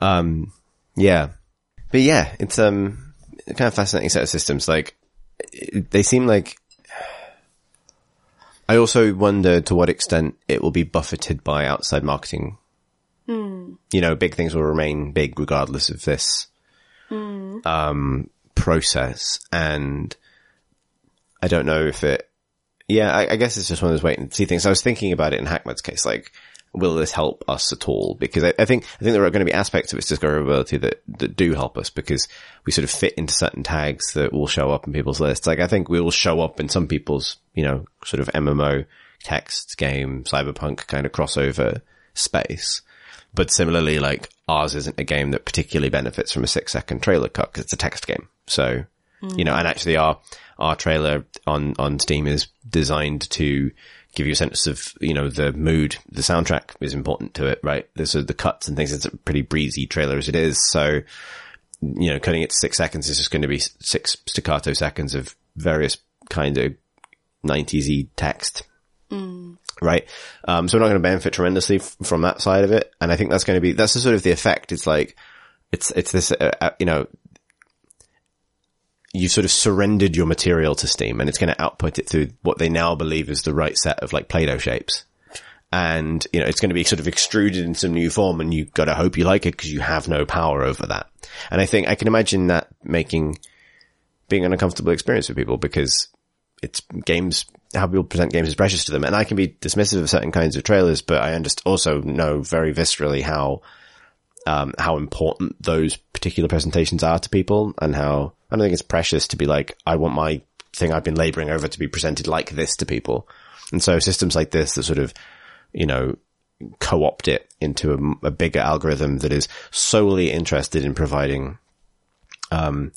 Um, yeah, but yeah, it's um kind of fascinating set of systems. Like they seem like. I also wonder to what extent it will be buffeted by outside marketing. You know, big things will remain big regardless of this um, process, and I don't know if it. Yeah, I, I guess it's just one of those wait and see things. I was thinking about it in Hackmud's case, like, will this help us at all? Because I, I think I think there are going to be aspects of its discoverability that that do help us because we sort of fit into certain tags that will show up in people's lists. Like I think we will show up in some people's, you know, sort of MMO text game cyberpunk kind of crossover space. But similarly, like ours isn't a game that particularly benefits from a six second trailer cut because it's a text game. So you know, and actually our, our trailer on, on Steam is designed to give you a sense of, you know, the mood, the soundtrack is important to it, right? There's the cuts and things. It's a pretty breezy trailer as it is. So, you know, cutting it to six seconds is just going to be six staccato seconds of various kind of 90s text. Right. Um, so we're not going to benefit tremendously f- from that side of it. And I think that's going to be, that's the sort of the effect. It's like, it's, it's this, uh, uh, you know, you sort of surrendered your material to Steam and it's going to output it through what they now believe is the right set of like Play-Doh shapes. And, you know, it's going to be sort of extruded in some new form and you've got to hope you like it because you have no power over that. And I think I can imagine that making, being an uncomfortable experience for people because it's games, how people present games is precious to them. And I can be dismissive of certain kinds of trailers, but I just also know very viscerally how, um, how important those particular presentations are to people and how I don't think it's precious to be like, I want my thing I've been laboring over to be presented like this to people. And so systems like this that sort of, you know, co-opt it into a, a bigger algorithm that is solely interested in providing, um,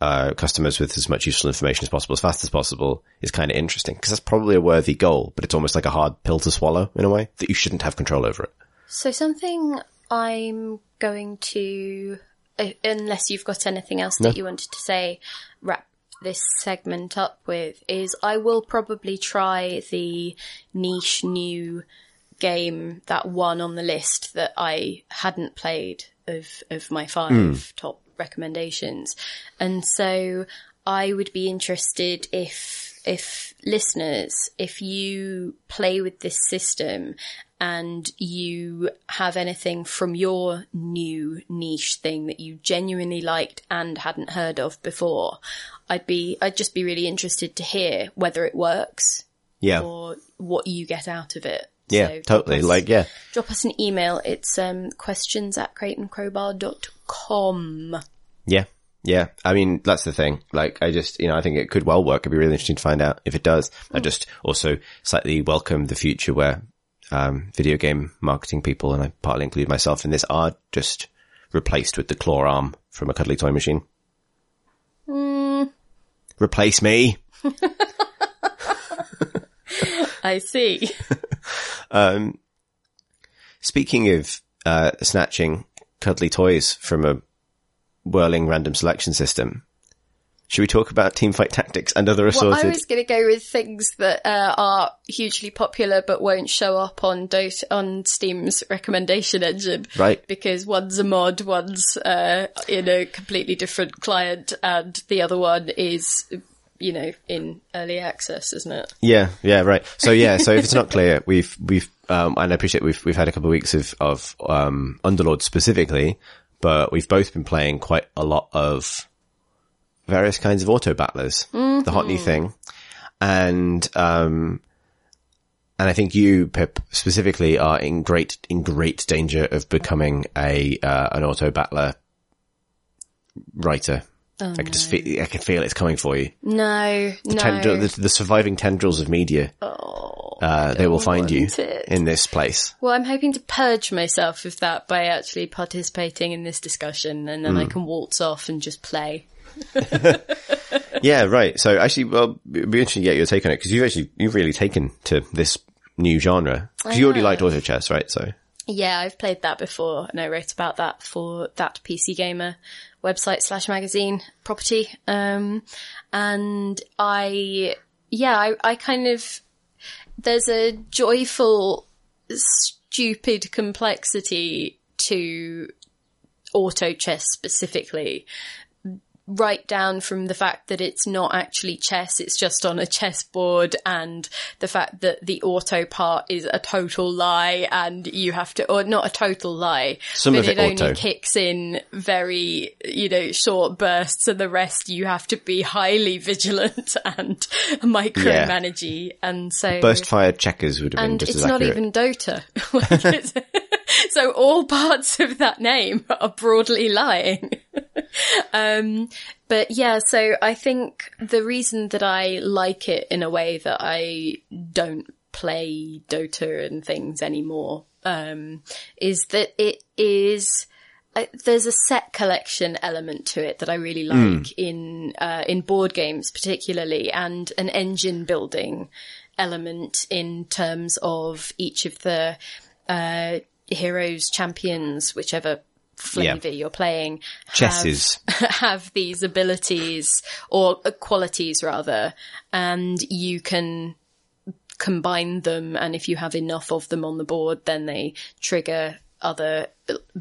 uh, customers with as much useful information as possible, as fast as possible, is kind of interesting because that's probably a worthy goal, but it's almost like a hard pill to swallow in a way that you shouldn't have control over it. So something I'm going to, unless you've got anything else that you wanted to say, wrap this segment up with is I will probably try the niche new game that one on the list that I hadn't played of of my five hmm. top recommendations. And so I would be interested if if listeners, if you play with this system and you have anything from your new niche thing that you genuinely liked and hadn't heard of before, I'd be I'd just be really interested to hear whether it works Yeah. or what you get out of it. yeah, So totally. us- Like, yeah. drop us an email. It's um, questions at crateandcrowbar.com. Yeah. Yeah. I mean, that's the thing. Like, I just, you know, I think it could well work. It'd be really interesting to find out if it does. I just also slightly welcome the future where, um, video game marketing people, and I partly include myself in this, are just replaced with the claw arm from a cuddly toy machine. Replace me. <laughs> I see. Um, speaking of, uh, snatching cuddly toys from a whirling random selection system, should we talk about teamfight tactics and other Well, assorted? I was going to go with things that uh, are hugely popular but won't show up on Dota on Steam's recommendation engine. Right. Because one's a mod, one's uh, in a completely different client, and the other one is, you know, in early access, isn't it? Yeah, yeah, right. So yeah, so if it's not clear, <laughs> we've we've um, and I appreciate we've we've had a couple of weeks of of um, Underlord specifically, but we've both been playing quite a lot of various kinds of auto battlers, the hot new thing, and um, and I think you Pip specifically are in great in great danger of becoming a uh, an auto battler writer. I can just feel I can feel it's coming for you No, no. tendril, the, the surviving tendrils of media. uh, they will find you it. in this place. Well, I'm hoping to purge myself of that by actually participating in this discussion, and then I can waltz off and just play. <laughs> <laughs> Yeah, right. So actually, well, it'd be interesting to get your take on it because you've actually you've really taken to this new genre because you already liked auto chess, right? So Yeah, I've played that before, and I wrote about that for that PC Gamer website slash magazine property. Um, and I, yeah, I, I kind of, there's a joyful, stupid complexity to auto chess specifically. Right down from the fact that it's not actually chess, it's just on a chessboard, and the fact that the auto part is a total lie, and you have to, or not a total lie, Some but of it only kicks in very, you know, short bursts, and the rest you have to be highly vigilant <laughs> and micromanagey, and so burst fired checkers would have been and just it's not accurate. even Dota. <laughs> <laughs> <laughs> So all parts of that name are broadly lying. <laughs> um, but yeah, so I think the reason that I like it in a way that I don't play Dota and things anymore, um, is that it is there's a set collection element to it that I really Hmm. like in uh, in board games, particularly, and an engine building element in terms of each of the uh, heroes, champions, whichever flavor you're playing. have- Chesses. <laughs> have these abilities or qualities rather, and you can combine them. And if you have enough of them on the board, then they trigger other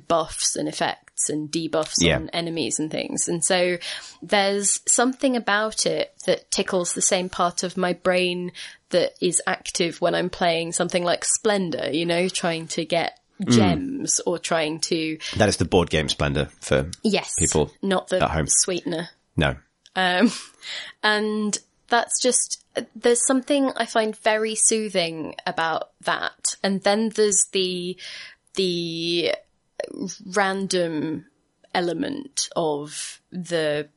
buffs and effects and debuffs Yeah. on enemies and things. And so there's something about it that tickles the same part of my brain that is active when I'm playing something like Splendor, you know, trying to get gems or trying to, That is the board game Splendor for yes, People not the at home. sweetener. no. Um, and that's just, there's something I find very soothing about that. And then there's the, the random element of the,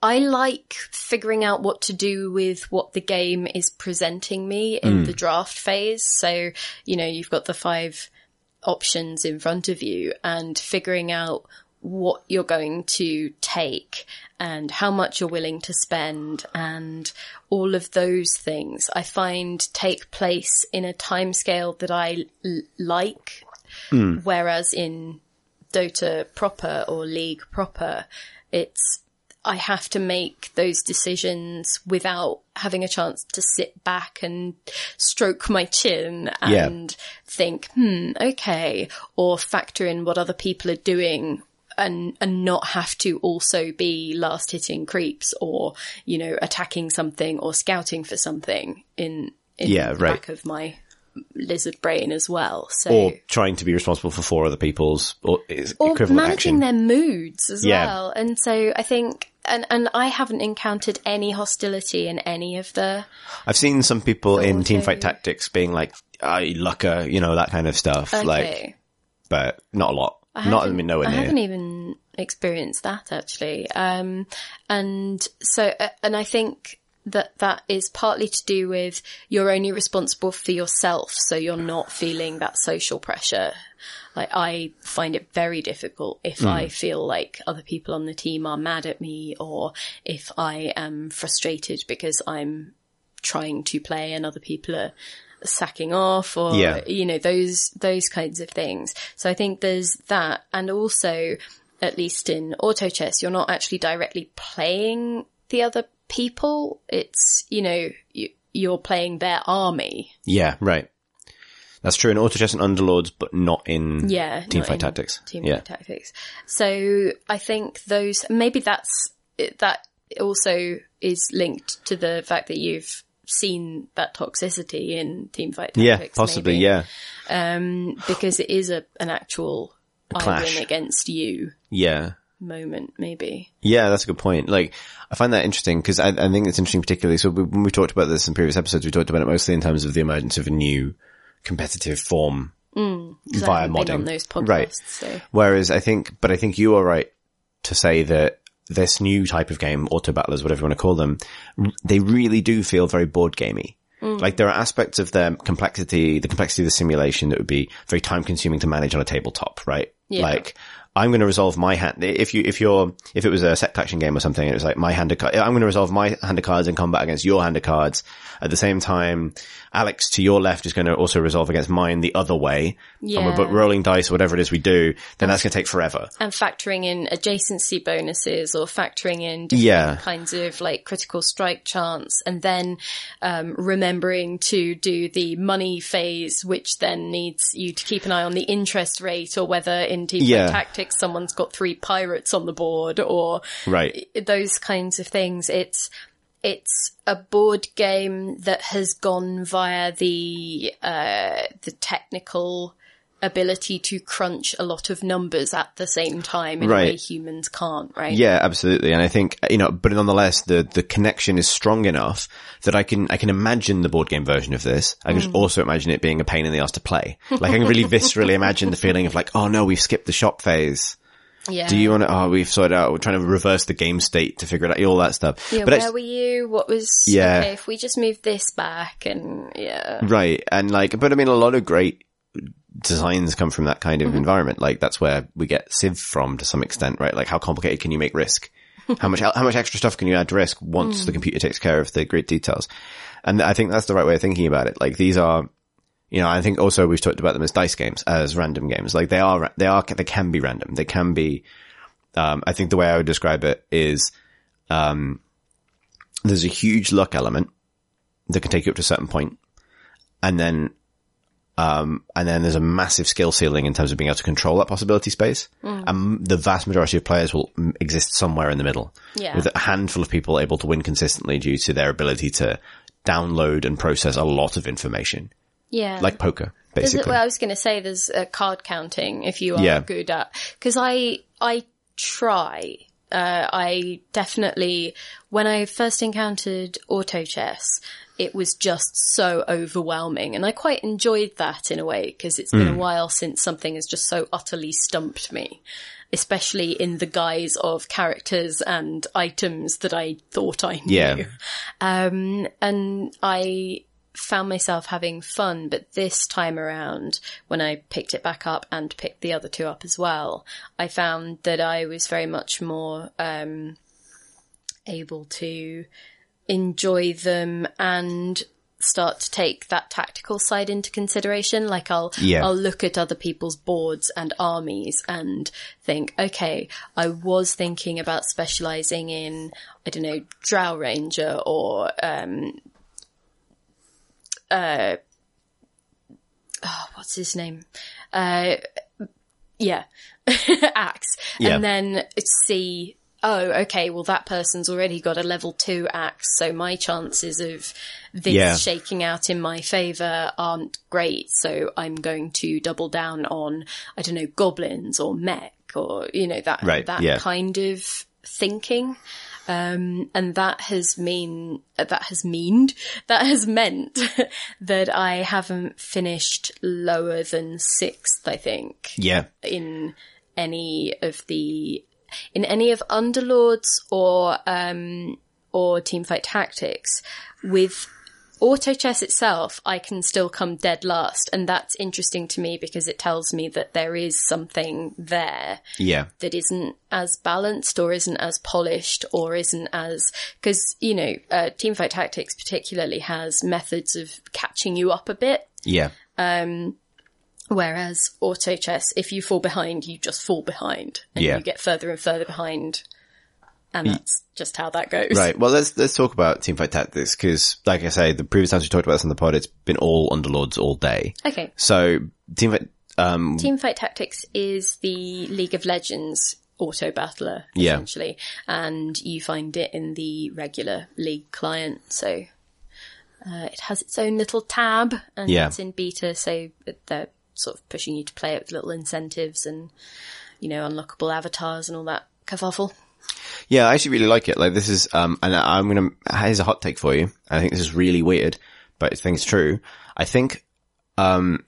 I like figuring out what to do with what the game is presenting me in the draft phase. So, you know, you've got the five options in front of you and figuring out what you're going to take and how much you're willing to spend and all of those things I find take place in a timescale that I l- like. Hmm. Whereas in Dota proper or League proper, it's I have to make those decisions without having a chance to sit back and stroke my chin Yeah. and think, hmm, okay, or factor in what other people are doing and and not have to also be last hitting creeps or, you know, attacking something or scouting for something in in Yeah, the right. back of my lizard brain as well. So Or trying to be responsible for four other people's or is or equivalent managing action. their moods as Yeah. well. And so I think, and, and I haven't encountered any hostility in any of the, I've seen some people in Okay. Teamfight Tactics being like, "I lucker," you know, that kind of stuff. Like, but not a lot. I Not I mean nowhere I near. haven't even experienced that actually. Um, and so, uh, and I think that that is partly to do with you're only responsible for yourself. So you're not feeling that social pressure. Like I find it very difficult if Hmm. I feel like other people on the team are mad at me or if I am frustrated because I'm trying to play and other people are sacking off or Yeah. you know those those kinds of things so i think there's that and also at least in auto chess you're not actually directly playing the other people it's you know you, you're playing their army Yeah, right. That's true in Auto Chess and Underlords, but not in yeah Teamfight Tactics. team yeah. fight tactics so i think those maybe that's that also is linked to the fact that you've seen that toxicity in team fight Yeah, possibly. maybe. Yeah. Um, because it is a an actual clash. against you Yeah. Moment, maybe. Yeah, that's a good point. Like, I find that interesting because I, I think it's interesting particularly. So we, when we talked about this in previous episodes, we talked about it mostly in terms of the emergence of a new competitive form I via modding. on those podcasts, Right. so Whereas I think, but I think you are right to say that this new type of game, auto battlers, whatever you want to call them, they really do feel very board gamey. Mm. Like there are aspects of their complexity, the complexity of the simulation that would be very time consuming to manage on a tabletop, right? Yeah. Like I'm going to resolve my hand. If you, if you're, if it was a set collection game or something, it was like my hand of cards. I'm going to resolve my hand of cards in combat against your hand of cards. At the same time, Alex to your left is going to also resolve against mine the other way. And Yeah. but rolling dice or whatever it is we do, then that's going to take forever. and factoring in adjacency bonuses or factoring in different Yeah. kinds of like critical strike chance and then um, remembering to do the money phase which then needs you to keep an eye on the interest rate or whether in team Yeah. tactics someone's got three pirates on the board or Right. those kinds of things. It's it's a board game that has gone via the uh, the technical ability to crunch a lot of numbers at the same time in a way humans can't, right? Yeah, absolutely. And I think, you know, but nonetheless, the, the connection is strong enough that I can, I can imagine the board game version of this. I can Mm. also imagine it being a pain in the ass to play. Like I can really viscerally imagine the feeling of like, oh no, we've skipped the shop phase. Yeah. Do you want to, oh, we've sorted out, we're trying to reverse the game state to figure it out, all that stuff. Yeah, but where were you? What was Yeah. okay, if we just move this back and yeah. right. And like, but I mean, a lot of great designs come from that kind of mm-hmm. environment. Like that's where we get Civ from to some extent, right? Like how complicated can you make risk? <laughs> how much, how much extra stuff can you add to risk once the mm. computer takes care of the great details? And I think that's the right way of thinking about it. Like these are, you know, I think also we've talked about them as dice games, as random games. Like they are, they are, they can be random. They can be, um, I think the way I would describe it is, um, there's a huge luck element that can take you up to a certain point, and then, um, and then there's a massive skill ceiling in terms of being able to control that possibility space. And the vast majority of players will mm, exist somewhere in the middle, Yeah. with a handful of people able to win consistently due to their ability to download and process a lot of information, Yeah. like poker, basically. well, I was going to say there's a card counting if you are Yeah. good at because I I try. Uh, I definitely when I first encountered auto chess, it was just so overwhelming, and I quite enjoyed that in a way because it's been a while since something has just so utterly stumped me. Especially in the guise of characters and items that I thought I knew yeah. um, and I found myself having fun, but this time around, when I picked it back up and picked the other two up as well, I found that I was very much more um, able to enjoy them and start to take that tactical side into consideration. Like I'll, Yeah. I'll look at other people's boards and armies and think, okay, I was thinking about specializing in, I don't know, Drow Ranger or, um, uh, oh, what's his name? Uh, yeah, <laughs> axe. Yeah. And then see, oh, okay, well that person's already got a level two axe, so my chances of this Yeah. shaking out in my favor aren't great, so I'm going to double down on, I don't know, goblins or mech or, you know, that, Right, that yeah. kind of thinking. Um, and that has mean, that has meaned, that has meant <laughs> that I haven't finished lower than sixth, I think Yeah. in any of the in any of Underlords or um or Teamfight Tactics with Auto Chess itself, I can still come dead last, and that's interesting to me because it tells me that there is something there Yeah. that isn't as balanced or isn't as polished or isn't as because you know uh, Teamfight Tactics particularly has methods of catching you up a bit Yeah. Whereas auto chess, if you fall behind, you just fall behind, and Yeah. you get further and further behind, and that's just how that goes. Right. Well, let's let's talk about teamfight tactics because, like I say, the previous times we talked about this on the pod, it's been all underlords all day. Okay. So teamfight, um, Teamfight Tactics is the League of Legends auto battler, Yeah. essentially, and you find it in the regular League client. So uh, it has its own little tab, and Yeah. it's in beta. So they're sort of pushing you to play it with little incentives and you know unlockable avatars and all that kerfuffle. Yeah, I actually really like it. Like this is, um, and I'm gonna here's a hot take for you. I think this is really weird, but I think it's true. I think, um,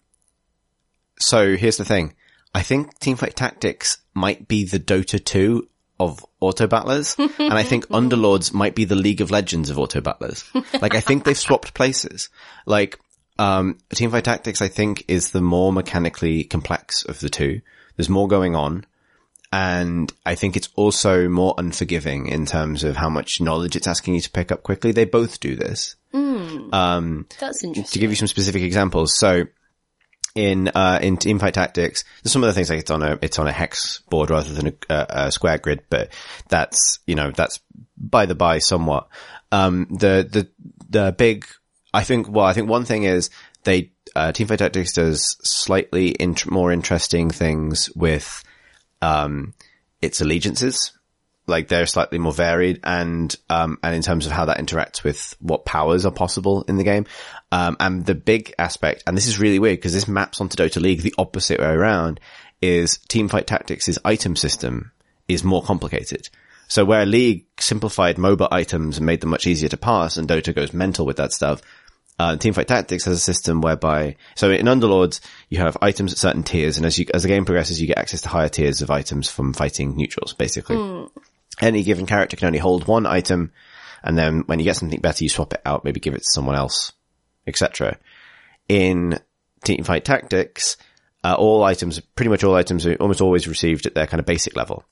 so here's the thing. I think teamfight tactics might be the Dota 2 of auto battlers, <laughs> and I think Underlords might be the League of Legends of auto battlers. Like I think they've swapped places. Like um, teamfight tactics, I think, is the more mechanically complex of the two. There's more going on. And I think it's also more unforgiving in terms of how much knowledge it's asking you to pick up quickly. They both do this. That's interesting. To give you some specific examples, so in uh, in teamfight tactics, there's some of the things like it's on a it's on a hex board rather than a, a, a square grid, but that's you know that's by the by somewhat. Um, the the the big, I think. Well, I think one thing is they uh, teamfight tactics does slightly int- more interesting things with um, its allegiances. Like they're slightly more varied and um and in terms of how that interacts with what powers are possible in the game. Um and the big aspect and this is really weird because this maps onto Dota League the opposite way around is Teamfight Tactics' item system is more complicated. So where League simplified MOBA items and made them much easier to pass and Dota goes mental with that stuff uh, Teamfight Tactics has a system whereby, so in Underlords, you have items at certain tiers, and as you, as the game progresses, you get access to higher tiers of items from fighting neutrals, basically any given character can only hold one item, and then when you get something better, you swap it out, maybe give it to someone else, etc. In Teamfight Tactics, uh, all items, pretty much all items are almost always received at their kind of basic level.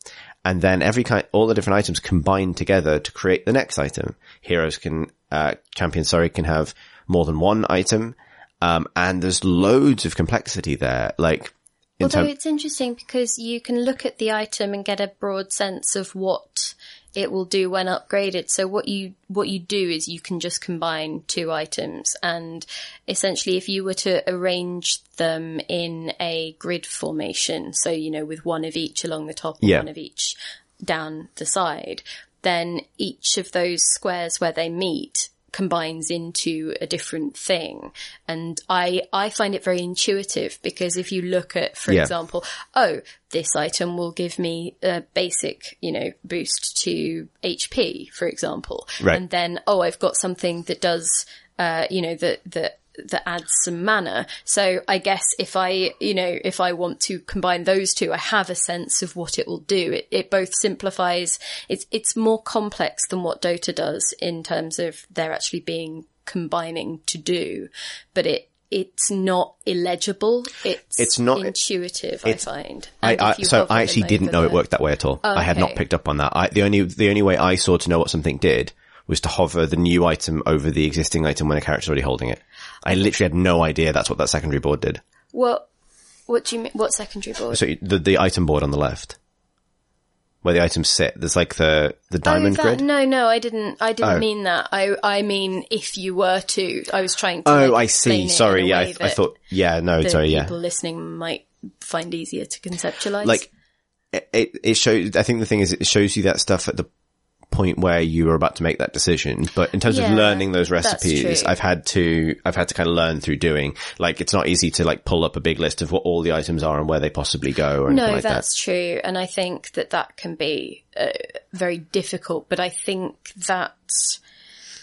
And then every kind, all the different items combine together to create the next item. Heroes can, uh, champions, sorry, can have more than one item. Um, and there's loads of complexity there. Like, Although it's interesting because you can look at the item and get a broad sense of what it will do when upgraded. So what you what you do is you can just combine two items and essentially if you were to arrange them in a grid formation, so you know with one of each along the top and Yeah. one of each down the side, then each of those squares where they meet combines into a different thing. And I, I find it very intuitive because if you look at, for Yeah. example, oh, this item will give me a basic, you know, boost to HP, for example. Right. And then, oh, I've got something that does, uh, you know, that, that, that adds some mana. So I guess if I, you know, if I want to combine those two, I have a sense of what it will do. It, it both simplifies, it's, it's more complex than what Dota does in terms of there actually being combining to do, but it, it's not illegible. It's, It's not- intuitive, I find. I, I, so I actually didn't know it worked that way at all. I had not picked up on that. I, the only, the only way I saw to know what something did was to hover the new item over the existing item when a character's already holding it. I literally had no idea that's what that secondary board did. What, what do you mean? What secondary board? So the, the item board on the left. Where the items sit, there's like the, the oh, diamond oh, that, grid. No, no, I didn't. I didn't Oh. mean that. I, I mean, if you were to, I was trying to. Oh, like, I see. Sorry. Yeah. I, I thought, yeah, no, sorry. Yeah. people listening might find easier to conceptualize. like it, it, it shows, I think the thing is it shows you that stuff at the point where you are about to make that decision. But in terms Yeah, of learning those recipes. I've had to, I've had to kind of learn through doing, like it's not easy to like pull up a big list of what all the items are and where they possibly go or anything no, like that's that. true, and I think that that can be uh, very difficult. But I think that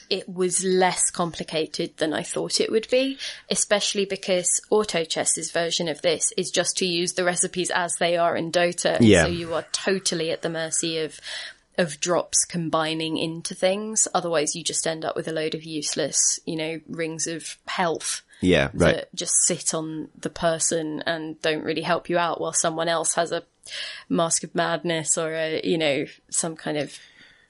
it was less complicated than I thought it would be, especially because Auto Chess's version of this is just to use the recipes as they are in Dota. Yeah. So you are totally at the mercy of of drops combining into things. Otherwise you just end up with a load of useless, you know, rings of health Yeah. Right. that just sit on the person and don't really help you out while someone else has a mask of madness or a, you know, some kind of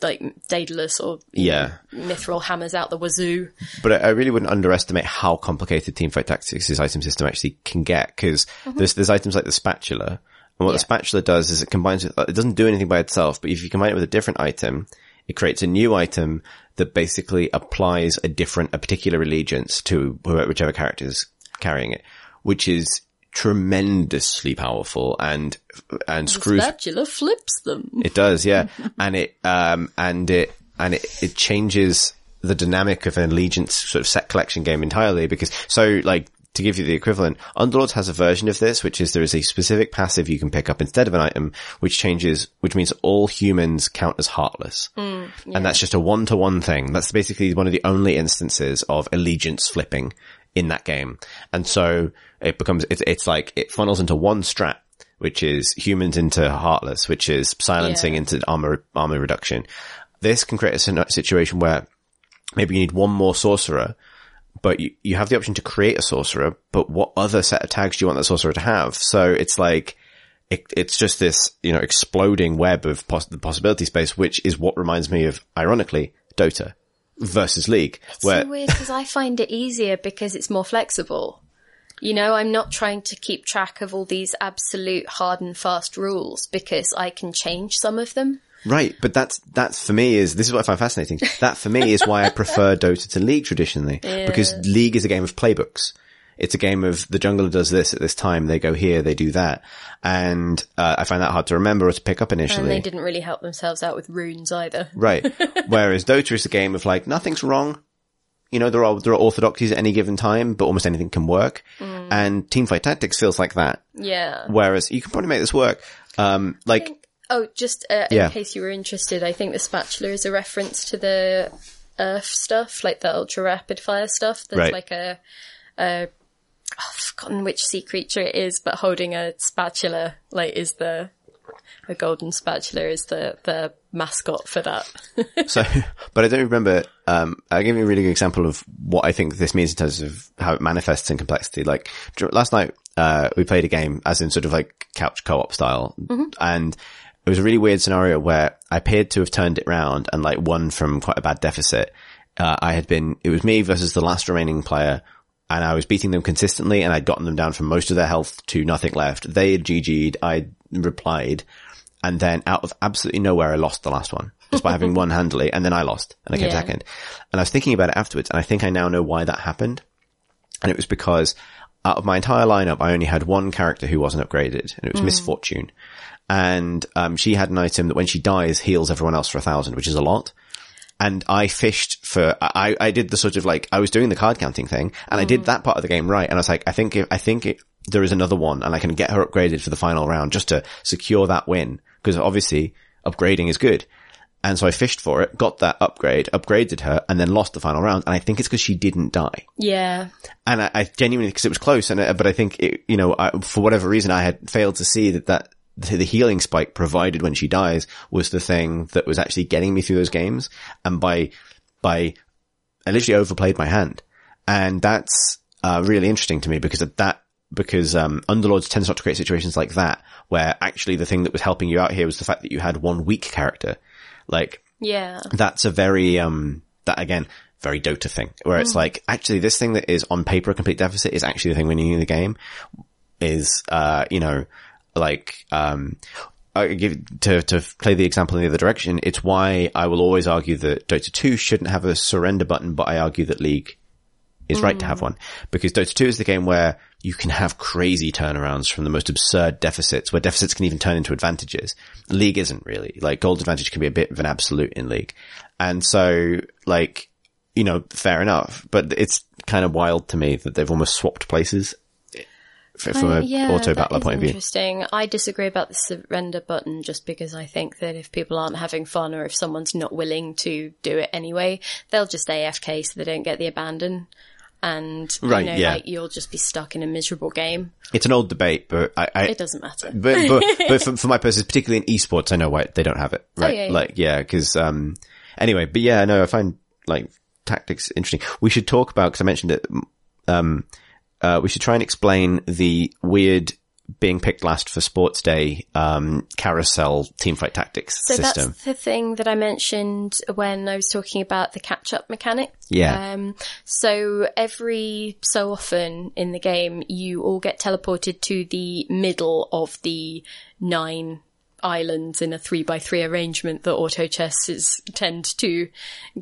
like Daedalus or Yeah. mithril hammers out the wazoo. But I, really wouldn't underestimate how complicated Teamfight Tactics' this item system actually can get because mm-hmm. there's, there's items like the spatula. And what the spatula does is it combines with, it doesn't do anything by itself, but if you combine it with a different item, it creates a new item that basically applies a different, a particular allegiance to whichever character is carrying it, which is tremendously powerful and, and screws Spatula flips them. it does, yeah. and it, um, and it, and it, it changes the dynamic of an allegiance sort of set collection game entirely because, so like, to give you the equivalent, Underlords has a version of this, which is there is a specific passive you can pick up instead of an item, which changes, which means all humans count as heartless. Hmm, and that's just a one-to-one thing. That's basically one of the only instances of allegiance flipping in that game. And so it becomes, it's, it's like, it funnels into one strat, which is humans into heartless, which is silencing Yeah. into armor, armor reduction. This can create a situation where maybe you need one more sorcerer, but you, you have the option to create a sorcerer, but what other set of tags do you want that sorcerer to have? So it's like, it, it's just this, you know, exploding web of poss- the possibility space, which is what reminds me of, ironically, Dota versus League, where so weird because I find it easier because it's more flexible. You know, I'm not trying to keep track of all these absolute hard and fast rules because I can change some of them. Right, but that's that's for me is this is what I find fascinating. That for me is why I prefer <laughs> Dota to League traditionally because League is a game of playbooks. It's a game of the jungler does this at this time, they go here, they do that, and uh, I find that hard to remember or to pick up And initially. they didn't really help themselves out with runes either. Right. <laughs> Whereas Dota is a game of like nothing's wrong. You know, there are there are orthodoxies at any given time, but almost anything can work. And Teamfight Tactics feels like that. Yeah. Whereas you can probably make this work. Um, like Oh, just uh, Yeah. in case you were interested, I think the spatula is a reference to the URF stuff, like the ultra rapid fire stuff. There's Right. like a, a oh, I've forgotten which sea creature it is, but holding a spatula like is the a golden spatula is the the mascot for that. <laughs> So, but I don't remember, um, I'll give you a really good example of what I think this means in terms of how it manifests in complexity. Like last night, uh, we played a game as in sort of like couch co-op style and it was a really weird scenario where I appeared to have turned it round and like won from quite a bad deficit. Uh, I had been, it was me versus the last remaining player and I was beating them consistently and I'd gotten them down from most of their health to nothing left. They had GG'd, I replied, and then out of absolutely nowhere, I lost the last one just by having won handily, and then I lost, and I came Yeah. second. And I was thinking about it afterwards, and I think I now know why that happened. And it was because out of my entire lineup, I only had one character who wasn't upgraded, and it was Miss Fortune. And um, she had an item that when she dies heals everyone else for a thousand, which is a lot and I fished for, I, I did the sort of like, I was doing the card counting thing and I did that part of the game right. And I was like, I think, if, I think it, there is another one and I can get her upgraded for the final round just to secure that win. Cause obviously upgrading is good. And so I fished for it, got that upgrade, upgraded her and then lost the final round. And I think it's because she didn't die. yeah. And I, I genuinely, because it was close, and uh, but I think it, you know, I, for whatever reason, I had failed to see that that the, healing spike provided when she dies was the thing that was actually getting me through those games. And by by, I literally overplayed my hand, and that's uh, really interesting to me because of that. Because um, Underlords tends not to create situations like that, where actually the thing that was helping you out here was the fact that you had one weak character. Like Yeah. that's a very um that again very Dota thing where it's like actually this thing that is on paper a complete deficit is actually the thing winning you the game is uh you know like um I give to to play the example in the other direction it's why I will always argue that Dota 2 shouldn't have a surrender button but I argue that League is right to have one because Dota 2 is the game where you can have crazy turnarounds from the most absurd deficits where deficits can even turn into advantages. League isn't really like gold advantage can be a bit of an absolute in league. And so like, you know, fair enough, but it's kind of wild to me that they've almost swapped places from an yeah, auto battler point of view. Interesting. I disagree about the surrender button just because I think that if people aren't having fun or if someone's not willing to do it anyway, they'll just AFK so they don't get the abandon. And Right, you know, yeah. like you'll just be stuck in a miserable game. It's an old debate, but I, I It doesn't matter. <laughs> but but, but for, for my <laughs> purposes, particularly in esports, I know why they don't have it. Right? Oh, yeah. Like, yeah, because um, anyway, but yeah, no, I find like tactics interesting. We should talk about because I mentioned it. Um, uh, we should try and explain the weird being picked last for sports day um carousel teamfight tactics So system. that's the thing that I mentioned when I was talking about the catch up mechanic. Yeah. Um, so every so often in the game, you all get teleported to the middle of the nine islands in a three by three arrangement that auto chesses tend to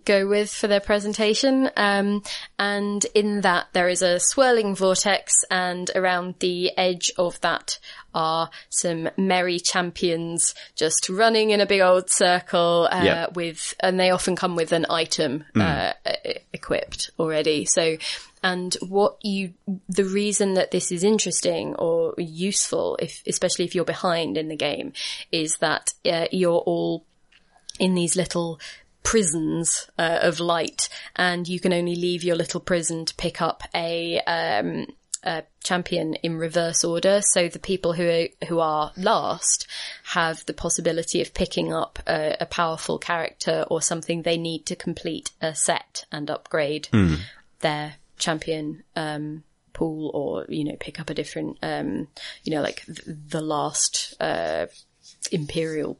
go with for their presentation. Um, and in that there is a swirling vortex and around the edge of that are some merry champions just running in a big old circle, uh, Yep. with, and they often come with an item, uh, e- equipped already. So, and what you, the reason that this is interesting or useful, if, especially if you're behind in the game, is that uh, you're all in these little prisons uh, of light, and you can only leave your little prison to pick up a, um, a champion in reverse order. So the people who are, who are last have the possibility of picking up a, a powerful character or something they need to complete a set and upgrade their champion. Um, pool or you know pick up a different um you know like th- the last uh imperial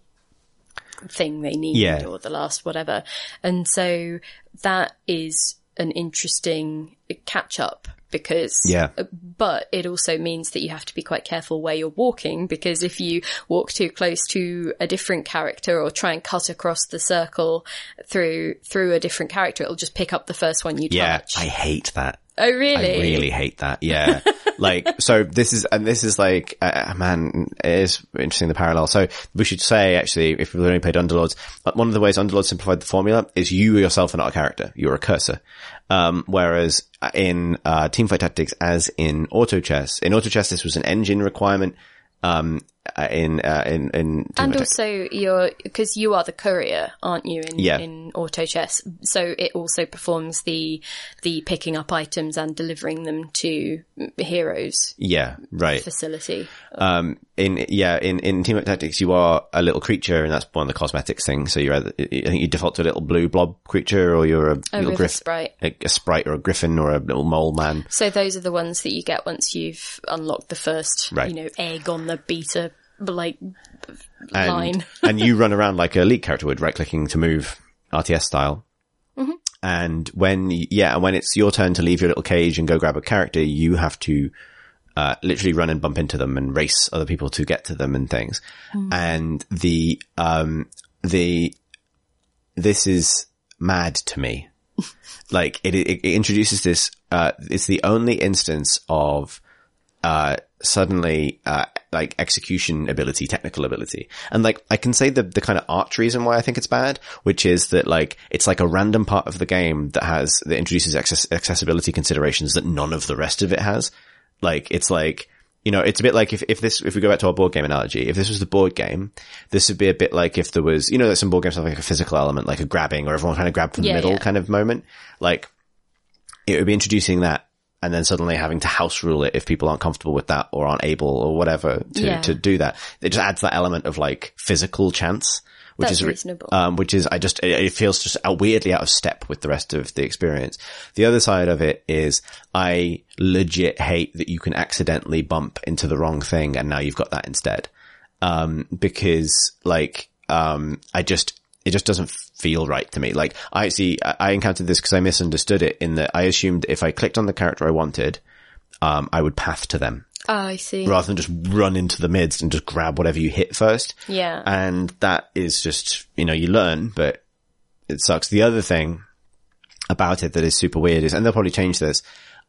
thing they need Yeah. or the last whatever. And so that is an interesting catch up because Yeah. Uh, but it also means that you have to be quite careful where you're walking because if you walk too close to a different character or try and cut across the circle through through a different character it'll just pick up the first one you yeah, touch. I hate that. Oh really? I really hate that. Yeah. <laughs> like, so this is, and this is like, uh, man, it is interesting the parallel. So we should say actually, if we've only played Underlords, uh, one of the ways Underlords simplified the formula is you yourself are not a character. You're a cursor. Um, whereas in, uh, Teamfight Tactics, as in Auto Chess, in Auto Chess, this was an engine requirement. Um, uh, in uh, in in And also, you're because you are the courier, aren't you? In, Yeah. in auto chess, so it also performs the the picking up items and delivering them to heroes yeah, right. facility. Um, in yeah, in in Team Up Tactics, you are a little creature, and that's one of the cosmetics things. So you're either, I think you default to a little blue blob creature, or you're a, A little griff, sprite. a, a sprite, or a griffin, or a little mole man. So those are the ones that you get once you've unlocked the first, Right. you know, egg on the beta like and, line. <laughs> and you run around like a lead character would, right clicking to move RTS style. Mm-hmm. And when, yeah, when it's your turn to leave your little cage and go grab a character, you have to, uh, literally run and bump into them and race other people to get to them and things. Mm. And the, um, the, this is mad to me. <laughs> like it, it, it introduces this, uh, it's the only instance of, uh, suddenly, uh, like execution ability, technical ability. And like, I can say the, the kind of arch reason why I think it's bad, which is that like, it's like a random part of the game that has, that introduces access, accessibility considerations that none of the rest of it has. Like, it's like, you know, it's a bit like if, if this, if we go back to our board game analogy, if this was the board game, this would be a bit like if there was, you know, that some board games have like a physical element, like a grabbing or everyone trying to grab from the middle yeah. kind of moment. Like, it would be introducing that and then suddenly having to house rule it if people aren't comfortable with that or aren't able or whatever to, Yeah. to do that. It just adds that element of like physical chance, which That's is, re- reasonable. um, which is, I just, it, it feels just weirdly out of step with the rest of the experience. The other side of it is I legit hate that you can accidentally bump into the wrong thing and now you've got that instead. Um, because like, um, I just, it just doesn't feel right to me. Like I see, I, I encountered this because I misunderstood it in that I assumed if I clicked on the character I wanted, um, I would path to them Oh, I see. rather than just run into the midst and just grab whatever you hit first. Yeah. And that is just, you know, you learn, but it sucks. The other thing about it that is super weird is, and they'll probably change this,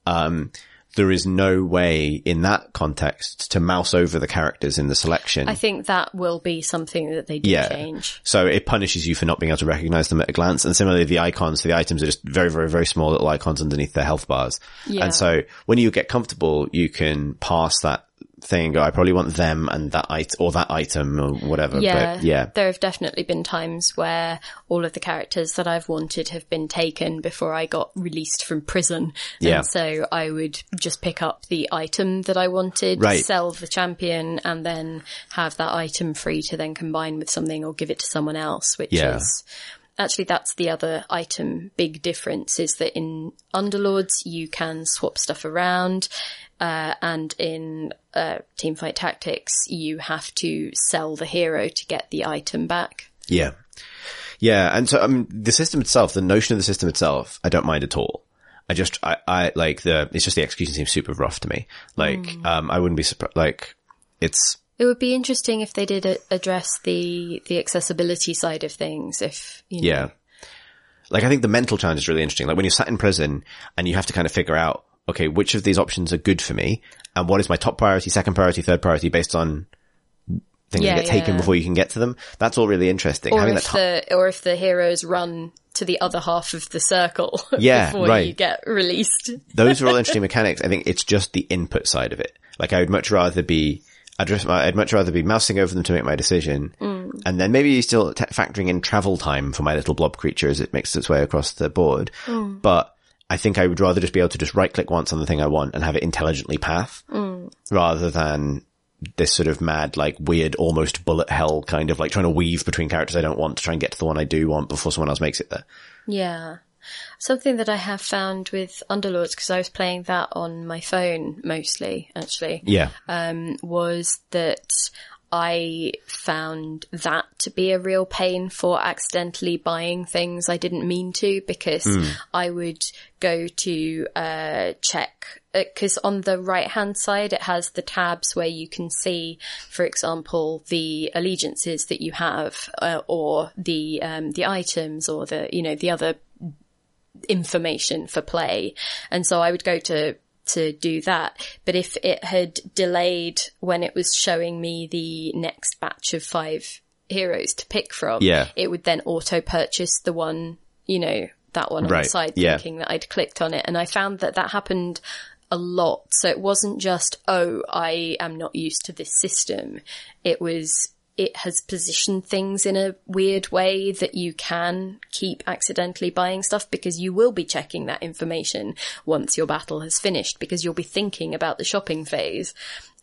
um, there is no way in that context to mouse over the characters in the selection. I think that will be something that they do Yeah. change. So it punishes you for not being able to recognize them at a glance. And similarly, the icons for the items are just very, very, very small little icons underneath their health bars. Yeah. And so when you get comfortable, you can pass that thing and go, I probably want them and that item or that item or whatever. Yeah, But yeah. There have definitely been times where all of the characters that I've wanted have been taken before I got released from prison. Yeah. And so I would just pick up the item that I wanted, Right. sell the champion, and then have that item free to then combine with something or give it to someone else, which Yeah. is actually that's the other item big difference is that in underlords you can swap stuff around uh, and in uh, teamfight tactics you have to sell the hero to get the item back Yeah. Yeah. And so, I mean, the system itself, the notion of the system itself, I don't mind at all. I just, I, I like the, it's just the execution seems super rough to me. Like, Hmm. um, I wouldn't be surprised, like, it's, it would be interesting if they did a- address the the accessibility side of things if you know, Yeah. Like I think the mental challenge is really interesting. Like when you're sat in prison and you have to kind of figure out, okay, which of these options are good for me and what is my top priority, second priority, third priority based on things Yeah, that get taken yeah. before you can get to them. That's all really interesting. or Having if ti- the or if the heroes run to the other half of the circle <laughs> Yeah, before right. you get released those are all <laughs> interesting mechanics. I think it's just the input side of it. Like I would much rather be, I'd, just, I'd much rather be mousing over them to make my decision. Mm. And then maybe still t- factoring in travel time for my little blob creature as it makes its way across the board. Mm. But I think I would rather just be able to just right click once on the thing I want and have it intelligently path mm. rather than this sort of mad, like weird, almost bullet hell kind of like trying to weave between characters I don't want to try and get to the one I do want before someone else makes it there. Yeah. Something that I have found with Underlords, because I was playing that on my phone mostly, actually, Yeah. was that I found that to be a real pain for accidentally buying things I didn't mean to because I would go to uh, check because on the right hand side it has the tabs where you can see, for example, the allegiances that you have uh, or the um, the items or the you know the other information for play. And so I would go to to do that. But if it had delayed when it was showing me the next batch of five heroes to pick from, Yeah. it would then auto purchase the one, you know, that one on Right, the side yeah. thinking that I'd clicked on it. And I found that that happened a lot. So it wasn't just, oh, I am not used to this system. It was, it has positioned things in a weird way that you can keep accidentally buying stuff because you will be checking that information once your battle has finished because you'll be thinking about the shopping phase.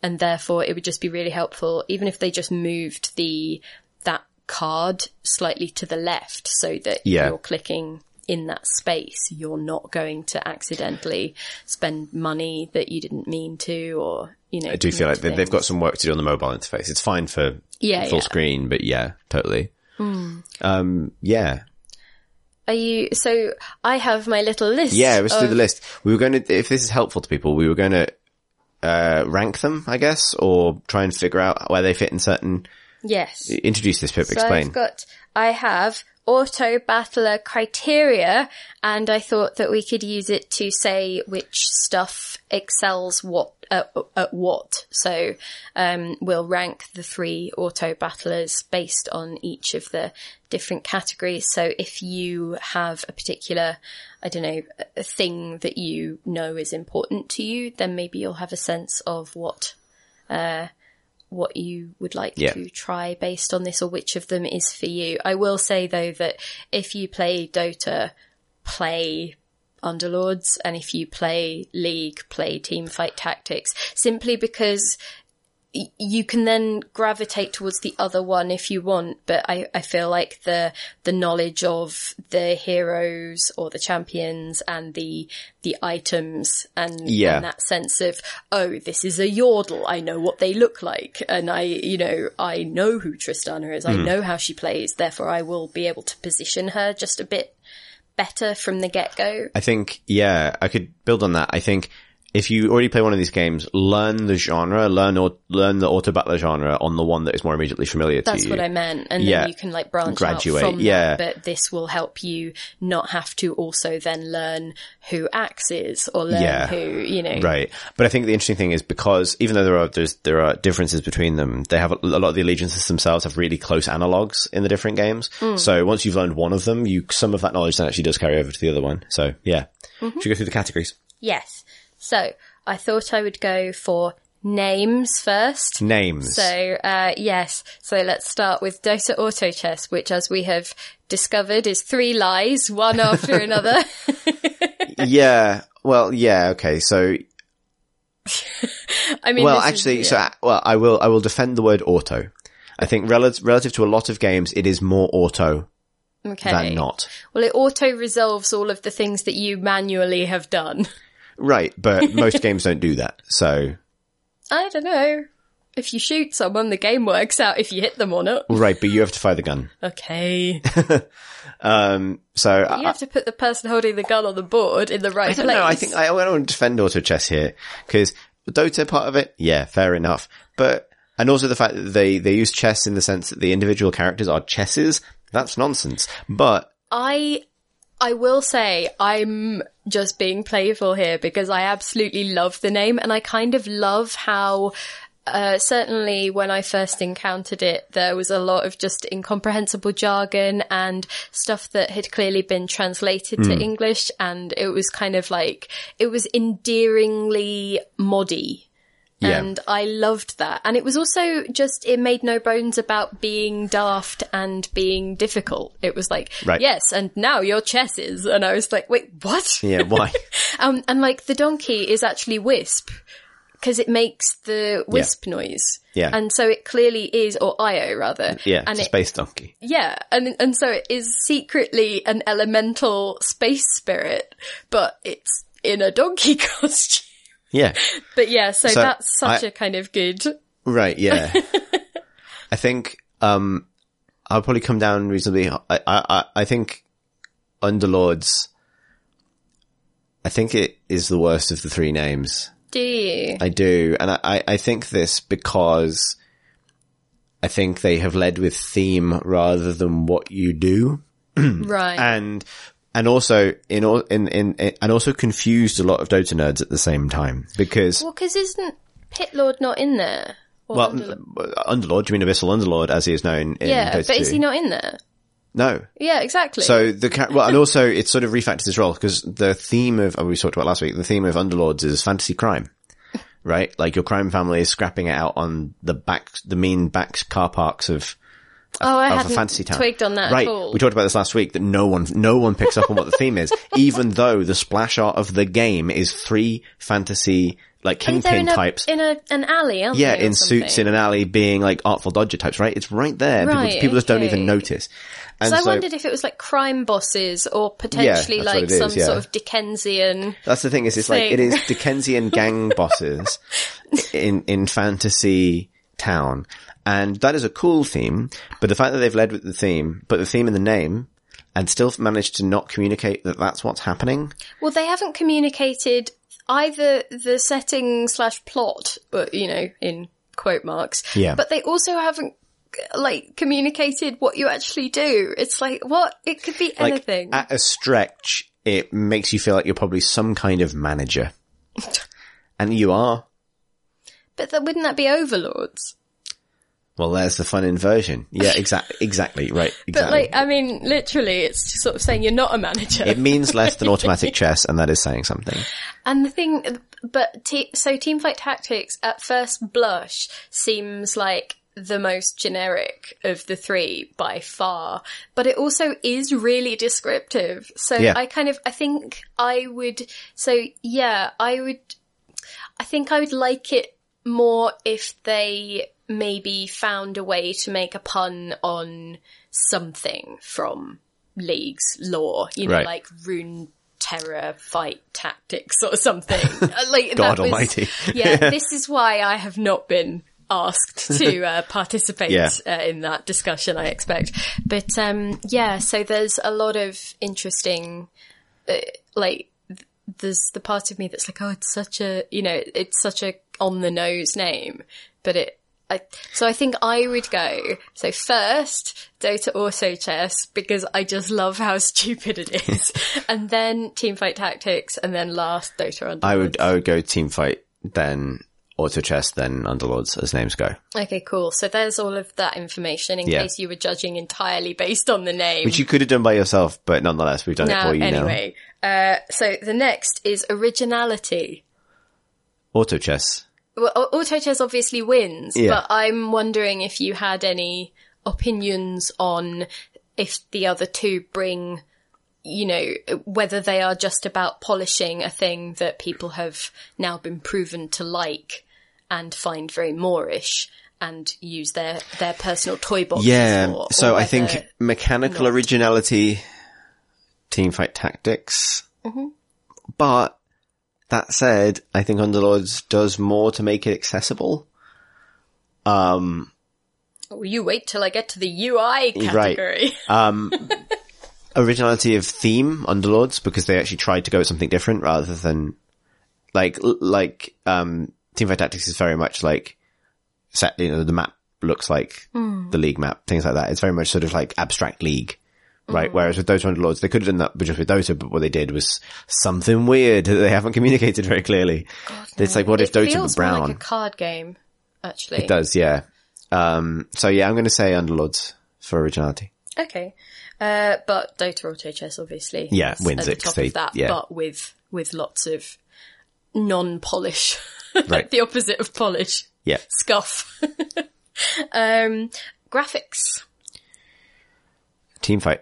And therefore it would just be really helpful, even if they just moved the, that card slightly to the left so that Yeah. you're clicking in that space, you're not going to accidentally spend money that you didn't mean to, or you know. I do feel like they- they've got some work to do on the mobile interface. It's fine for Yeah, full yeah. screen, but yeah, totally. Um, yeah. Are you? So I have my little list. Yeah, let's do the list. We were going to, if this is helpful to people, we were going to, uh, rank them, I guess, or try and figure out where they fit in certain, Yes. introduce this, Pip, So explain. I've got. I have auto battler criteria, and I thought that we could use it to say which stuff excels what at, at what. So um, we'll rank the three auto battlers based on each of the different categories. So if you have a particular, I don't know, a thing that you know is important to you, then maybe you'll have a sense of what what you would like Yeah. to try based on this or which of them is for you. I will say though that if you play Dota, play Underlords and if you play League, play team fight Tactics simply because y- you can then gravitate towards the other one if you want, but I, I feel like the the knowledge of the heroes or the champions and the the items and, Yeah. and that sense of oh this is a yordle I know what they look like and I you know I know who Tristana is I hmm. know how she plays therefore I will be able to position her just a bit better from the get go. I think, yeah, I could build on that. I think if you already play one of these games, learn the genre, learn or learn the auto battler genre on the one that is more immediately familiar That's to you. what I meant. And Yeah. then you can like branch Graduate, out from yeah. that. But this will help you not have to also then learn who Axe is or learn Yeah. who, you know. Right. But I think the interesting thing is because even though there are, there's, there are differences between them, they have a, a lot of the allegiances themselves have really close analogs in the different games. Mm. So once you've learned one of them, you, some of that knowledge then actually does carry over to the other one. So yeah. Mm-hmm. Should we go through the categories? Yes. So I thought I would go for names first. Names. So, uh, yes. So let's start with Dota Auto Chess, which as we have discovered is three lies, one after <laughs> another. <laughs> yeah. Well, yeah. Okay. So <laughs> I mean, well, this is- actually, yeah. so uh, well, I will I will defend the word auto. I think relative relative to a lot of games, it is more auto okay. than not. Well, it auto resolves all of the things that you manually have done. Right, but <laughs> most games don't do that. So I don't know. If you shoot someone, the game works out if you hit them or not. right, but you have to fire the gun. Okay. <laughs> Um, so You I, have to put the person holding the gun on the board in the right I don't place. know. I think I, I don't want to defend auto chess here because the Dota part of it, yeah, fair enough. But and also the fact that they they use chess in the sense that the individual characters are chesses. That's nonsense. But I I will say I'm just being playful here because I absolutely love the name and I kind of love how uh, certainly when I first encountered it, there was a lot of just incomprehensible jargon and stuff that had clearly been translated to English. And it was kind of like, it was endearingly moddy. Yeah. And I loved that. And it was also just, it made no bones about being daft and being difficult. It was like, Right. yes, and now your chess is. And I was like, wait, what? yeah, why? <laughs> Um, and like the donkey is actually Wisp because it makes the Wisp noise. Yeah. And so it clearly is, or Io rather. yeah, And it's it, space donkey. yeah. And, and so it is secretly an elemental space spirit, but it's in a donkey <laughs> costume. Yeah, <laughs> But yeah, so, So that's such I- a kind of good. <laughs> right. Yeah, <laughs> I think um, I'll probably come down reasonably. I I I, think Underlords. I think it is the worst of the three names. Do you? I do, and I- I think this because I think they have led with theme rather than what you do, <clears throat> right. and and also in all in, in in and also confused a lot of Dota nerds at the same time because well, because isn't Pitlord not in there? Or well, Underlord? Underlord, do you mean Abyssal Underlord as he is known in yeah, Dota but is he not in there? No. Yeah, exactly. So the ca- well, and <laughs> also it sort of refactors this role because the theme of oh, we talked about last week. The theme of Underlords is fantasy crime, <laughs> right? Like your crime family is scrapping it out on the back, the mean back car parks of oh, I hadn't fantasy town. twigged on that right. at all. We talked about this last week that no one, no one picks up on what the theme is, <laughs> even though the splash art of the game is three fantasy like kingpin in a, types. in a an alley, aren't yeah, in suits in an alley being like artful dodger types, right? It's right there. Right, people, people just don't even notice. And So I wondered if it was like crime bosses or potentially what like is, some yeah. sort of Dickensian. That's the thing is, it's like, it thing. is Dickensian gang <laughs> bosses in, in fantasy town. And that is a cool theme, but the fact that they've led with the theme, but the theme in the name, and still managed to not communicate that that's what's happening. Well, they haven't communicated either the setting slash plot, but you know, in quote marks. Yeah. But they also haven't like communicated what you actually do. It's like what it could be Like, anything. at a stretch, it makes you feel like you're probably some kind of manager. <laughs> and you are. But that, wouldn't that be overlords? Well, there's the fun inversion. Yeah, <laughs> exactly, exactly, right, But like, I mean, literally, it's sort of saying you're not a manager. it means less than <laughs> automatic chess, and that is saying something. And the thing, but te- so Teamfight Tactics at first blush seems like the most generic of the three by far, but it also is really descriptive. So Yeah. I kind of, I think I would, so yeah, I would, I think I would like it more if they maybe found a way to make a pun on something from League's lore, you know, Right. like rune terror fight tactics or something. <laughs> Uh, like God that was- almighty. <laughs> yeah, this is why I have not been asked to <laughs> uh, participate Yeah. uh, in that discussion. I expect, but um, yeah, so there's a lot of interesting, uh, like th- there's the part of me that's like, oh, it's such a, you know, it's such a on the nose name, but it. I, so I think I would go. So first, Dota Auto Chess because I just love how <laughs> stupid it is, <laughs> and then Teamfight Tactics, and then last Dota Underlords. I would, I would go team fight, then auto chess, then underlords as names go. Okay, cool. So there's all of that information in Yeah. case you were judging entirely based on the name. Which you could have done by yourself, but nonetheless, we've done it now, for you now. anyway. Uh, so the next is originality. Auto chess. Well, Au- Auto Chess obviously wins, Yeah. but I'm wondering if you had any opinions on if the other two bring, you know, whether they are just about polishing a thing that people have now been proven to like and find very moreish and use their, their personal toy boxes Yeah. for. So I think mechanical not. originality, team fight tactics. Mm-hmm. But that said, I think Underlords does more to make it accessible. Um, Oh, you wait till I get to the UI category. <laughs> um, originality of theme Underlords because they actually tried to go with something different rather than like like um Teamfight Tactics is very much like set you know the map looks like the league map things like that. It's very much sort of like abstract league. Right, whereas with Dota Underlords, they could have done that but just with Dota, but what they did was something weird that they haven't communicated very clearly. it's like, what if it Dota were brown? like a card game, actually. It does, yeah. Um, so yeah, I'm going to say Underlords for originality. Okay. Uh, but Dota Auto Chess obviously Yeah, wins at the top they- of that, yeah. but with with lots of non-polish, <laughs> Right. the opposite of polish, Yeah. scuff. <laughs> um, graphics. Team fight.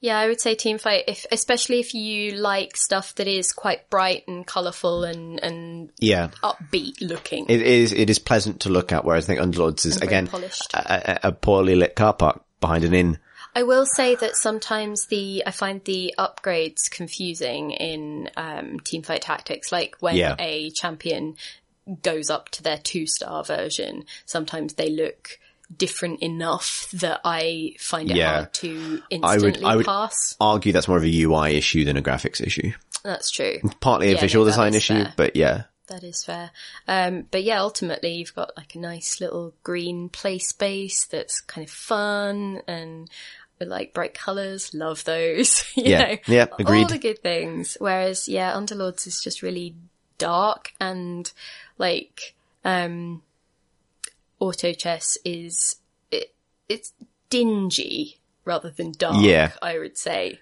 Yeah, I would say team fight, if especially if you like stuff that is quite bright and colourful and and Yeah. upbeat looking. It is, it is pleasant to look at, whereas I think Underlords is, again, a, a, poorly lit car park behind an inn. I will say that sometimes the I find the upgrades confusing in um, Teamfight Tactics. Like when Yeah. a champion goes up to their two star version, sometimes they look different enough that I find it Yeah. hard to I would, instantly I would pass. argue that's more of a UI issue than a graphics issue. That's true. Partly a Yeah, visual no, design issue, fair. but yeah. That is fair. Um, but yeah, ultimately you've got like a nice little green play space that's kind of fun and with like bright colours. Love those. <laughs> you Yeah. know, Yeah, All the good things. Whereas yeah, Underlords is just really dark and like, um, auto chess is, it, it's dingy rather than dark. Yeah. I would say,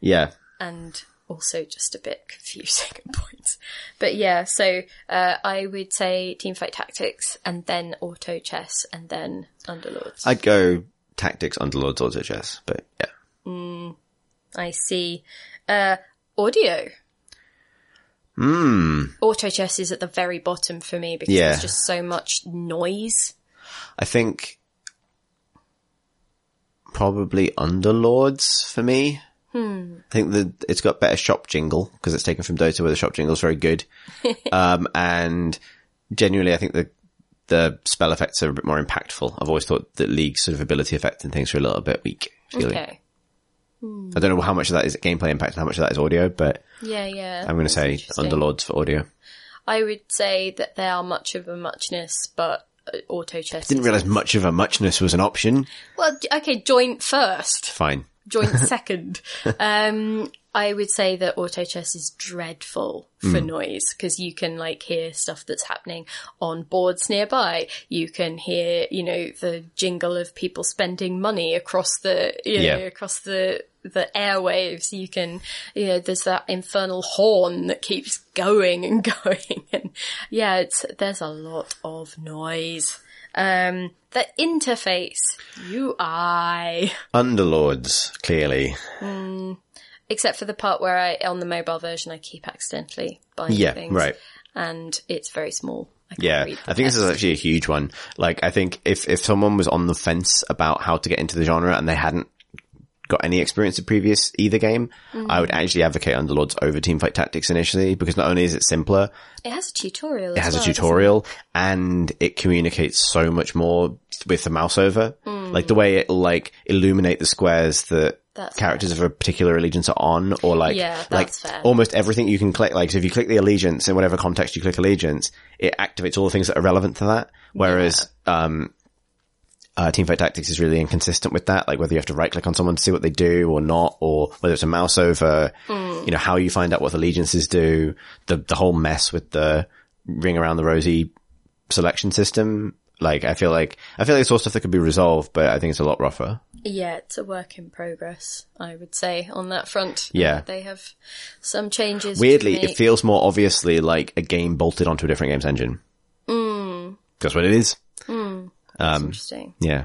Yeah. and also just a bit confusing at points. But yeah, so uh, I would say Teamfight Tactics, and then Auto Chess, and then Underlords. I'd go tactics, underlords, auto chess, but yeah. I see. Uh, audio. Hmm. Auto chess is at the very bottom for me because Yeah. there's just so much noise. I think probably underlords for me. I think that it's got better shop jingle because it's taken from Dota where the shop jingle is very good. <laughs> um, and genuinely, I think the, the spell effects are a bit more impactful. I've always thought that League's sort of ability effect and things are a little bit weak. Feeling. Okay. I don't know how much of that is gameplay impact and how much of that is audio, but Yeah, yeah. I'm going to say underlords for audio. I would say that they are much of a muchness, but uh, auto chess. Didn't realize much of a muchness was an option. Well, okay, joint first, Fine. joint <laughs> second. Um, I would say that auto chess is dreadful for noise because you can like hear stuff that's happening on boards nearby. You can hear, you know, the jingle of people spending money across the, you know, Yeah. across the, the airwaves. You can, you know, there's that infernal horn that keeps going and <laughs> going. And yeah, it's, there's a lot of noise. Um, the interface, UI. Underlords, clearly. Except for the part where I on the mobile version I keep accidentally buying Yeah, things. right. And it's very small. I Yeah, I think this is actually a huge one. Like, I think if, if someone was on the fence about how to get into the genre and they hadn't got any experience of previous either game, Mm-hmm. I would actually advocate Underlords over Teamfight Tactics initially because not only is it simpler, It has a tutorial. it has a tutorial and it communicates so much more with the mouse over. Like the way it'll like illuminate the squares that Mm. That's characters of a particular allegiance are on or like, Yeah, like fair. almost everything you can click. Like, so if you click the allegiance in whatever context you click allegiance, it activates all the things that are relevant to that. Whereas, um, uh, Teamfight Tactics is really inconsistent with that, like whether you have to right click on someone to see what they do or not, or whether it's a mouse over, Mm. you know, how you find out what allegiances do, the, the whole mess with the ring around the rosy selection system. Like, I feel like, I feel like it's all stuff that could be resolved, but I think it's a lot rougher. Yeah, it's a work in progress, I would say, on that front. Yeah. They have some changes. Weirdly, it feels more obviously like a game bolted onto a different game's engine. Mm. That's what it is. interesting. Yeah.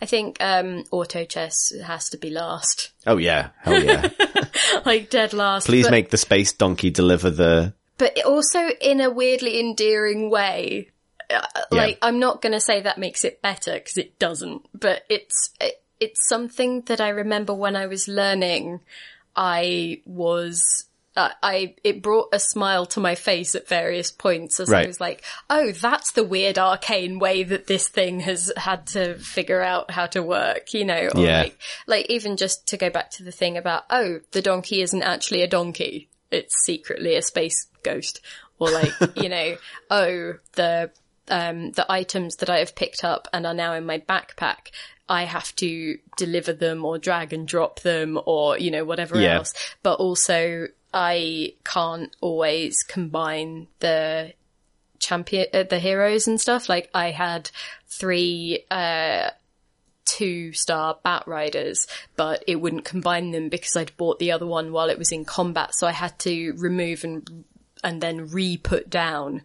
I think um, auto chess has to be last. Oh yeah. Hell yeah. <laughs> like dead last. Please but- make the space donkey deliver the, but also in a weirdly endearing way. Uh, Like, I'm not going to say that makes it better because it doesn't, but it's it, it's something that I remember when I was learning. I was. Uh, I it brought a smile to my face at various points as I was like, "Oh, that's the weird arcane way that this thing has had to figure out how to work," you know? Or Yeah. like, like even just to go back to the thing about, "Oh, the donkey isn't actually a donkey; it's secretly a space ghost," or like, <laughs> you know, "Oh, the um, the items that I have picked up and are now in my backpack, I have to deliver them or drag and drop them or, you know, whatever Yeah. else. But also I can't always combine the champion, uh, the heroes and stuff. Like I had three, uh, two star bat riders, but it wouldn't combine them because I'd bought the other one while it was in combat. So I had to remove and, and then re-put down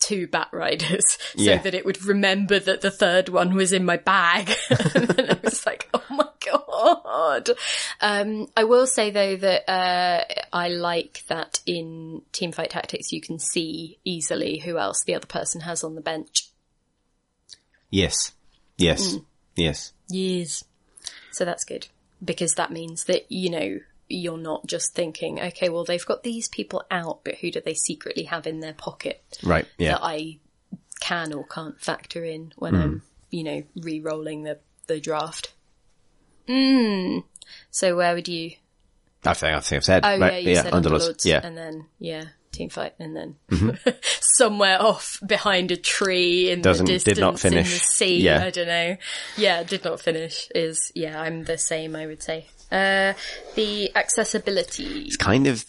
two bat riders <laughs> so Yeah. that it would remember that the third one was in my bag. <laughs> and then I was like, <laughs> oh my god. Um, I will say though that, uh, I like that in Teamfight Tactics you can see easily who else the other person has on the bench. yes. Yes. Mm. Yes. Years. So that's good because that means that, you know, you're not just thinking, okay, well, they've got these people out, but who do they secretly have in their pocket Right. Yeah. that I can or can't factor in when I'm, you know, re-rolling the, the draft? Mm. So where would you? I think, I think I've said, Oh right? yeah, you said Underlords. Underlords, Yeah. and then yeah, team fight, and then Mm-hmm. <laughs> somewhere off behind a tree in Doesn't- the did distance not in finish. the sea. Yeah. I don't know. Yeah, did not finish. Is yeah, I'm the same. I would say. Uh, the accessibility. It's kind of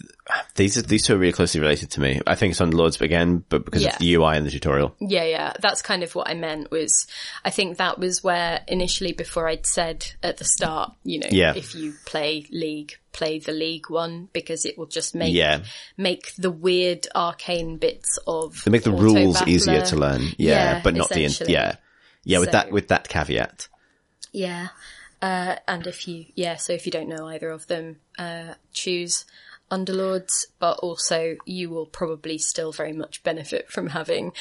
these are these two are really closely related to me. I think it's Underlords again, but because Yeah. of the UI and the tutorial. Yeah, yeah. That's kind of what I meant was, I think that was where initially before I'd said at the start, you know, Yeah. if you play League, play the League one because it will just make, Yeah. make the weird arcane bits of They make the rules Battler- easier to learn. Yeah, Yeah, but not the yeah. Yeah, with So- that with that caveat. Yeah. Uh, and if you, yeah, so if you don't know either of them, uh, choose Underlords, but also you will probably still very much benefit from having,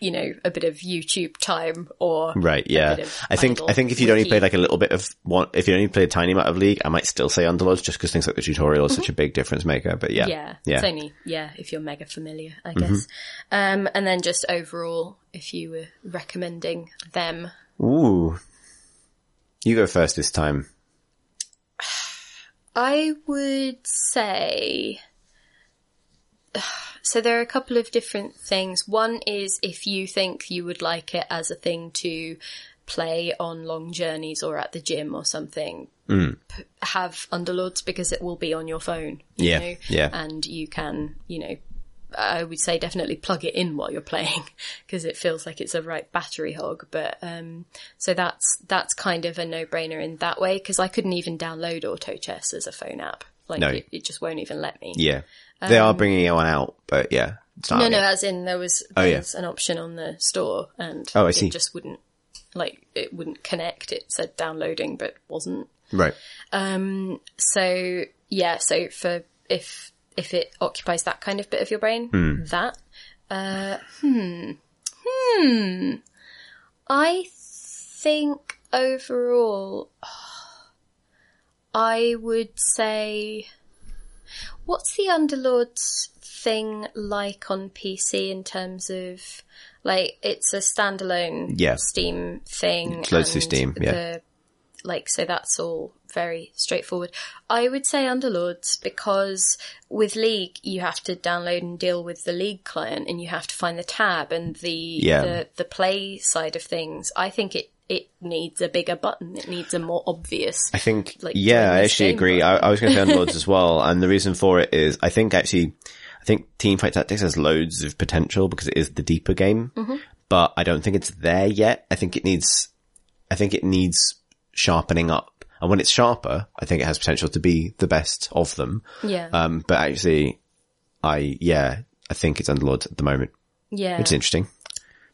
you know, a bit of YouTube time or Right, yeah. I think I think if you'd only played like a little bit of one if you only played a tiny amount of League, I might still say Underlords just because things like the tutorial is such a big difference maker. But yeah. Mm-hmm. Yeah, Yeah. It's only yeah if you're mega familiar, I guess. Um, and then just overall, if you were recommending them, Ooh. You go first this time. I would say. So there are a couple of different things. One is if you think you would like it as a thing to play on long journeys or at the gym or something, mm. p- have Underlords because it will be on your phone. you Yeah, know, yeah. And you can, you know, I would say definitely plug it in while you're playing <laughs> because it feels like it's a right battery hog. But um, so that's that's kind of a no-brainer in that way because I couldn't even download Auto Chess as a phone app. Like No. it, it just won't even let me. Yeah. They are bringing it one out, but yeah. It's not Um, No, no, yet. as in there was Oh, yeah. was an option on the store and Oh, I see. it just wouldn't like it wouldn't connect. It said downloading but wasn't. Right. Um. So yeah, so for if if it occupies that kind of bit of your brain, Hmm. that uh hmm hmm I think overall I would say what's the Underlords thing like on PC in terms of like it's a standalone Yeah. Steam thing. It's loads through Steam, yeah. the- like so that's all very straightforward. I would say Underlords because with League you have to download and deal with the League client and you have to find the tab and the Yeah. the, the play side of things. I think it it needs a bigger button. It needs a more obvious. I think, like, yeah, I actually agree. I. I was going to say Underlords as well. And the reason for it is I think actually, I think Teamfight Tactics has loads of potential because it is the deeper game, Mm-hmm. but I don't think it's there yet. I think it needs, I think it needs sharpening up. And when it's sharper, I think it has potential to be the best of them. Yeah, Um, but actually, I, yeah, I think it's Underlords at the moment. yeah. It's interesting.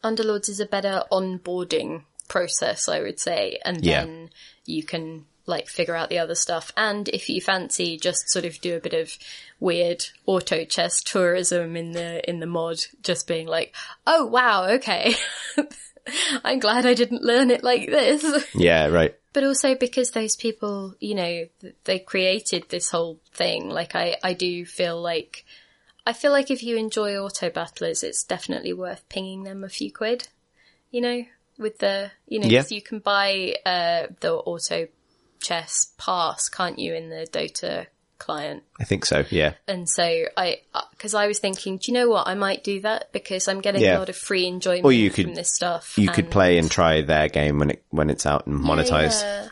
Underlords is a better onboarding process, I would say, and Yeah. then you can like figure out the other stuff. And if you fancy, just sort of do a bit of weird auto chess tourism in the in the mod, just being like, oh wow, okay, <laughs> I'm glad I didn't learn it like this. Yeah, right. But also because those people, you know, they created this whole thing. Like I, I do feel like, I feel like if you enjoy auto battlers, it's definitely worth pinging them a few quid, you know, with the, you know, Yeah. you can buy, uh, the auto chess pass, can't you, in the Dota client? I think so. Yeah. And so I, uh, because I was thinking, do you know what? I might do that because I'm getting Yeah. a lot of free enjoyment Or you could- from this stuff. You could play and try their game when it, when it's out and monetized. yeah.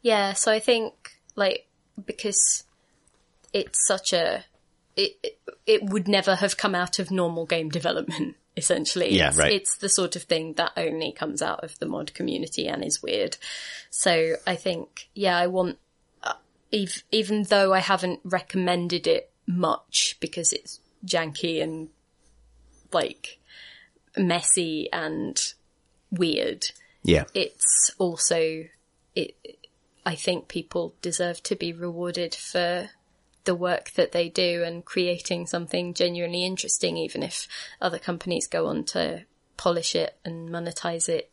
Yeah, so I think like because it's such a it it- would never have come out of normal game development <laughs> essentially. Yeah, it's, right. It's the sort of thing that only comes out of the mod community and is weird. So I think yeah, I want ev- even though I haven't recommended it much because it's janky and like messy and weird Yeah. it's also it I think people deserve to be rewarded for the work that they do and creating something genuinely interesting even if other companies go on to polish it and monetize it.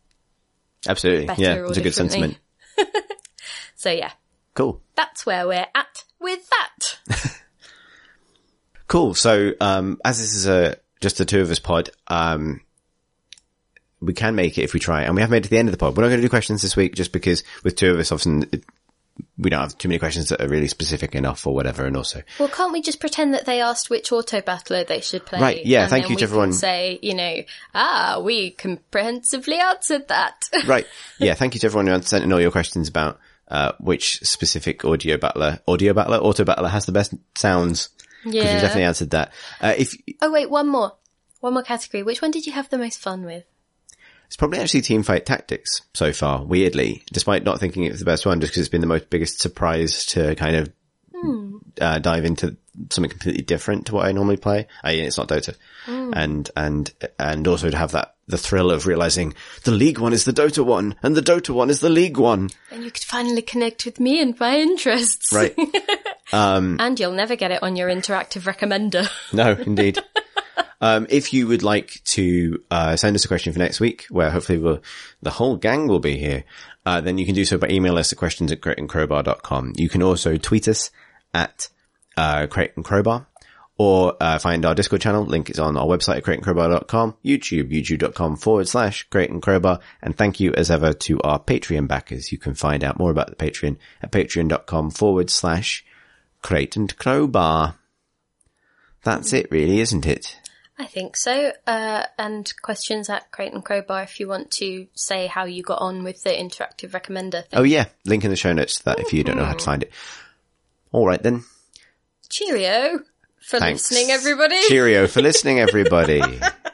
Absolutely. Yeah. It's a good sentiment. <laughs> So yeah, Cool. that's where we're at with that. <laughs> Cool. So, um, as this is a, just the two of us pod, um, we can make it if we try. And we have made it to the end of the pod. We're not going to do questions this week just because with two of us, often it, we don't have too many questions that are really specific enough or whatever. And also, Well, can't we just pretend that they asked which auto battler they should play? Right, yeah, and thank you we to everyone. Say, you know, ah, we comprehensively answered that. right. <laughs> Yeah. Thank you to everyone who sent in all your questions about uh, which specific audio battler, audio battler, auto battler has the best sounds. Because Yeah. we've definitely answered that. Uh, if Oh wait, one more. One more category. Which one did you have the most fun with? it's probably actually team fight tactics so far, weirdly, despite not thinking it was the best one, just because it's been the most biggest surprise to kind of uh, dive into something completely different to what I normally play. I it's not Dota, and and and also to have that the thrill of realizing the League one is the Dota one, and the Dota one is the League one. And you could finally connect with me and my interests. Right? <laughs> And you'll never get it on your interactive recommender. <laughs> No, indeed. um, if you would like to uh, send us a question for next week, where hopefully we'll, the whole gang will be here, uh, then you can do so by email us at questions at crateandcrowbar.com. You can also tweet us at uh, Crate and Crowbar, or uh, find our Discord channel. Link is on our website at crateandcrowbar.com, YouTube, youtube.com forward slash Crate and Crowbar. And thank you as ever to our Patreon backers. You can find out more about the Patreon at patreon.com forward slash Crate and Crowbar. That's it really, isn't it? I think so. Uh, and questions at Crate and Crowbar if you want to say how you got on with the interactive recommender thing. Oh yeah, link in the show notes to that if you don't know how to find it. All right then. Cheerio for Thanks. listening, everybody. Cheerio for listening, everybody. <laughs>